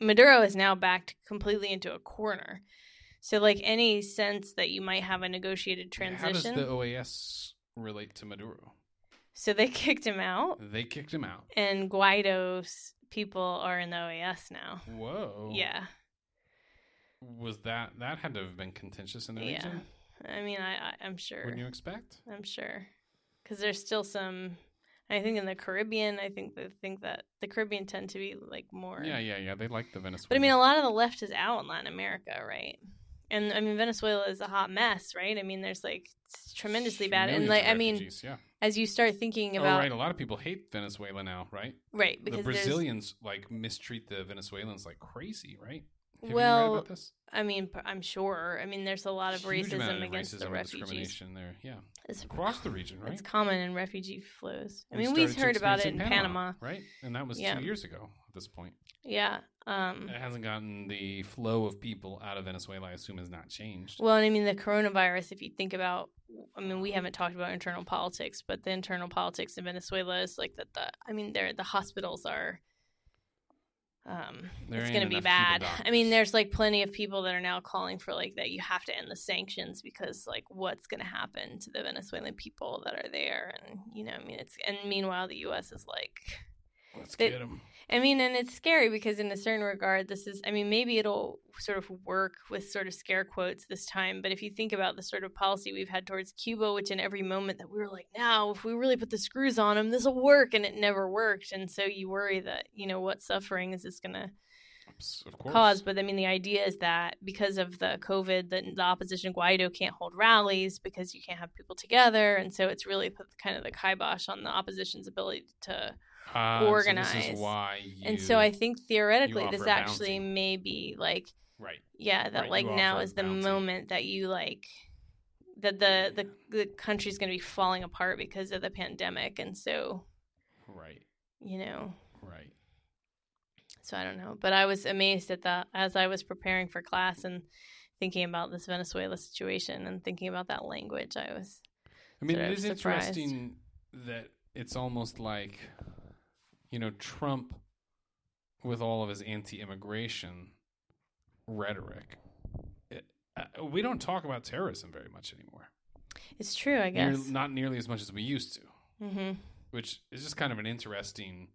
Speaker 2: Maduro is now backed completely into a corner. So like any sense that you might have a negotiated transition.
Speaker 3: How does the OAS relate to Maduro?
Speaker 2: so they (laughs) kicked him out,
Speaker 3: They kicked him out.
Speaker 2: and Guaido's people are in the OAS now.
Speaker 3: Whoa.
Speaker 2: Yeah,
Speaker 3: was that that had to have been contentious in the
Speaker 2: Yeah.
Speaker 3: region?
Speaker 2: I mean, I, I I'm sure.
Speaker 3: Wouldn't you expect?
Speaker 2: I'm sure, because there's still some. I think in the Caribbean, I think they think that the Caribbean tend to be like more.
Speaker 3: Yeah, yeah, yeah. They like the Venezuela.
Speaker 2: But I mean, a lot of the left is out in Latin America, right? And I mean, Venezuela is a hot mess, right? I mean, there's like it's tremendously bad, and like I mean,
Speaker 3: yeah.
Speaker 2: as you start thinking
Speaker 3: oh,
Speaker 2: about
Speaker 3: right. A lot of people hate Venezuela now, right?
Speaker 2: right
Speaker 3: The
Speaker 2: because there's
Speaker 3: Brazilians like mistreat the Venezuelans like crazy, right? Have
Speaker 2: Well,
Speaker 3: read about this?
Speaker 2: I mean, I'm sure. I mean, there's a lot of
Speaker 3: Huge
Speaker 2: racism
Speaker 3: of
Speaker 2: against
Speaker 3: racism
Speaker 2: the refugees.
Speaker 3: discrimination there. Yeah,
Speaker 2: It's,
Speaker 3: across the region, right?
Speaker 2: it's common in refugee flows. I
Speaker 3: We
Speaker 2: mean, we
Speaker 3: started to
Speaker 2: heard about it in
Speaker 3: experience
Speaker 2: Panama.
Speaker 3: right? And that was
Speaker 2: Yeah.
Speaker 3: two years ago at this point.
Speaker 2: Yeah. Um,
Speaker 3: It hasn't gotten the flow of people out of Venezuela. I assume has not changed.
Speaker 2: well, and I mean, the coronavirus, if you think about, I mean, we haven't talked about internal politics, but the internal politics in Venezuela is like that. The, I mean, they're, the hospitals are, um,
Speaker 3: There
Speaker 2: it's going to be bad. I mean, there's like plenty of people that are now calling for like that you have to end the sanctions because like what's going to happen to the Venezuelan people that are there, and you know, I mean, it's and meanwhile the U.S. is like
Speaker 3: Let's
Speaker 2: they-
Speaker 3: get them.
Speaker 2: I mean, and it's scary because in a certain regard, this is, I mean, maybe it'll sort of work with sort of scare quotes this time. But if you think about the sort of policy we've had towards Cuba, which in every moment that we were like, now, if we really put the screws on them, this will work. And it never worked. And so you worry that, you know, what suffering is this going to cause? But I mean, the idea is that because of the COVID, the, the opposition Guaido can't hold rallies because you can't have people together. And so it's really put kind of the kibosh on the opposition's ability to
Speaker 3: Ah, so this
Speaker 2: organize.
Speaker 3: is why you,
Speaker 2: and so I think theoretically, this actually may be like,
Speaker 3: right.
Speaker 2: yeah, that
Speaker 3: Right,
Speaker 2: like
Speaker 3: you
Speaker 2: now is the moment that you like that the the the country's going to be falling apart because of the pandemic, and so
Speaker 3: Right.
Speaker 2: you know,
Speaker 3: Right.
Speaker 2: so I don't know, but I was amazed at that as I was preparing for class and thinking about this Venezuela situation and thinking about that language. I was
Speaker 3: I mean, it is
Speaker 2: surprised.
Speaker 3: interesting that it's almost like, you know, Trump, with all of his anti-immigration rhetoric, it, uh, we don't talk about terrorism very much anymore.
Speaker 2: it's true, I
Speaker 3: Near-
Speaker 2: guess.
Speaker 3: not nearly as much as we used to,
Speaker 2: mm-hmm.
Speaker 3: which is just kind of an interesting.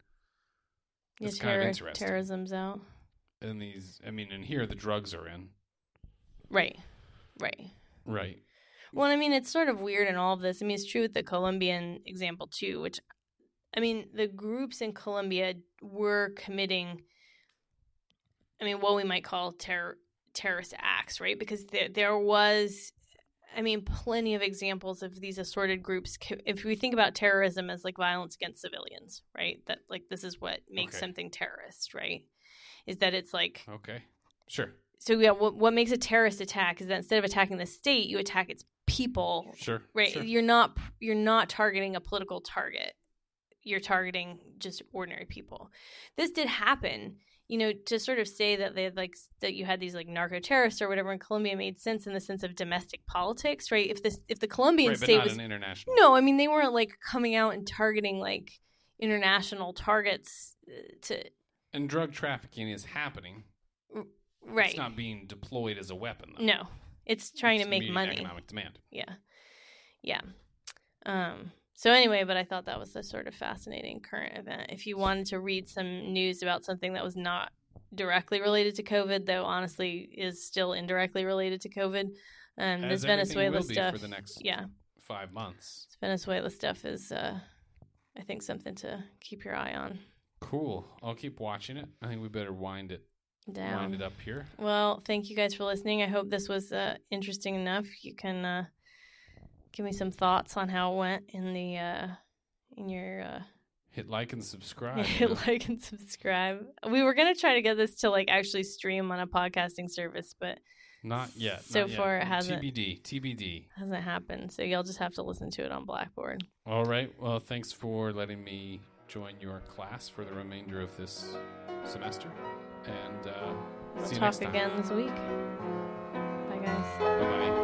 Speaker 2: Yeah,
Speaker 3: It's kind of interesting.
Speaker 2: terrorism's out.
Speaker 3: And these, I mean, and here the drugs are in.
Speaker 2: Right, right.
Speaker 3: Right.
Speaker 2: Well, I mean, it's sort of weird in all of this. I mean, it's true with the Colombian example too, which, I mean, the groups in Colombia were committing, I mean, what we might call terror terrorist acts, right? Because there there was, I mean, plenty of examples of these assorted groups. If we think about terrorism as like violence against civilians, right? That like this is what makes
Speaker 3: Okay.
Speaker 2: something terrorist, right? Is that it's like
Speaker 3: Okay. Sure.
Speaker 2: so yeah, what what makes a terrorist attack is that instead of attacking the state, you attack its people
Speaker 3: Sure.
Speaker 2: right
Speaker 3: Sure.
Speaker 2: you're not you're not targeting a political target you're targeting just ordinary people this did happen you know to sort of say that they had like that you had these like narco terrorists or whatever in colombia made sense in the sense of domestic politics right if this if the colombian
Speaker 3: Right, but
Speaker 2: state
Speaker 3: not
Speaker 2: was
Speaker 3: an international.
Speaker 2: no i mean they weren't like coming out and targeting like international targets uh, to
Speaker 3: And drug trafficking is happening.
Speaker 2: right
Speaker 3: It's not being deployed as a weapon. Though.
Speaker 2: no it's trying
Speaker 3: It's
Speaker 2: to make money
Speaker 3: Economic demand.
Speaker 2: yeah yeah um so anyway but i thought that was a sort of fascinating current event if you wanted to read some news about something that was not directly related to covid though honestly is still indirectly related to covid um
Speaker 3: As
Speaker 2: this venezuela stuff
Speaker 3: for the next
Speaker 2: yeah
Speaker 3: five months.
Speaker 2: this venezuela stuff is uh i think something to keep your eye on
Speaker 3: Cool. I'll keep watching it. I think we better wind it
Speaker 2: down
Speaker 3: wind it up here.
Speaker 2: Well, thank you guys for listening. I hope this was uh, interesting enough. You can uh, give me some thoughts on how it went in the uh, in your uh,
Speaker 3: Hit like and subscribe. (laughs)
Speaker 2: hit like and subscribe. We were gonna try to get this to like actually stream on a podcasting service, but
Speaker 3: Not yet.
Speaker 2: So
Speaker 3: not yet.
Speaker 2: far it hasn't.
Speaker 3: TBD. TBD.
Speaker 2: hasn't happened. So y'all just have to listen to it on Blackboard.
Speaker 3: All right. Well, thanks for letting me join your class for the remainder of this semester. And uh,
Speaker 2: We'll
Speaker 3: see you
Speaker 2: talk again this week. Bye, guys.
Speaker 3: Bye.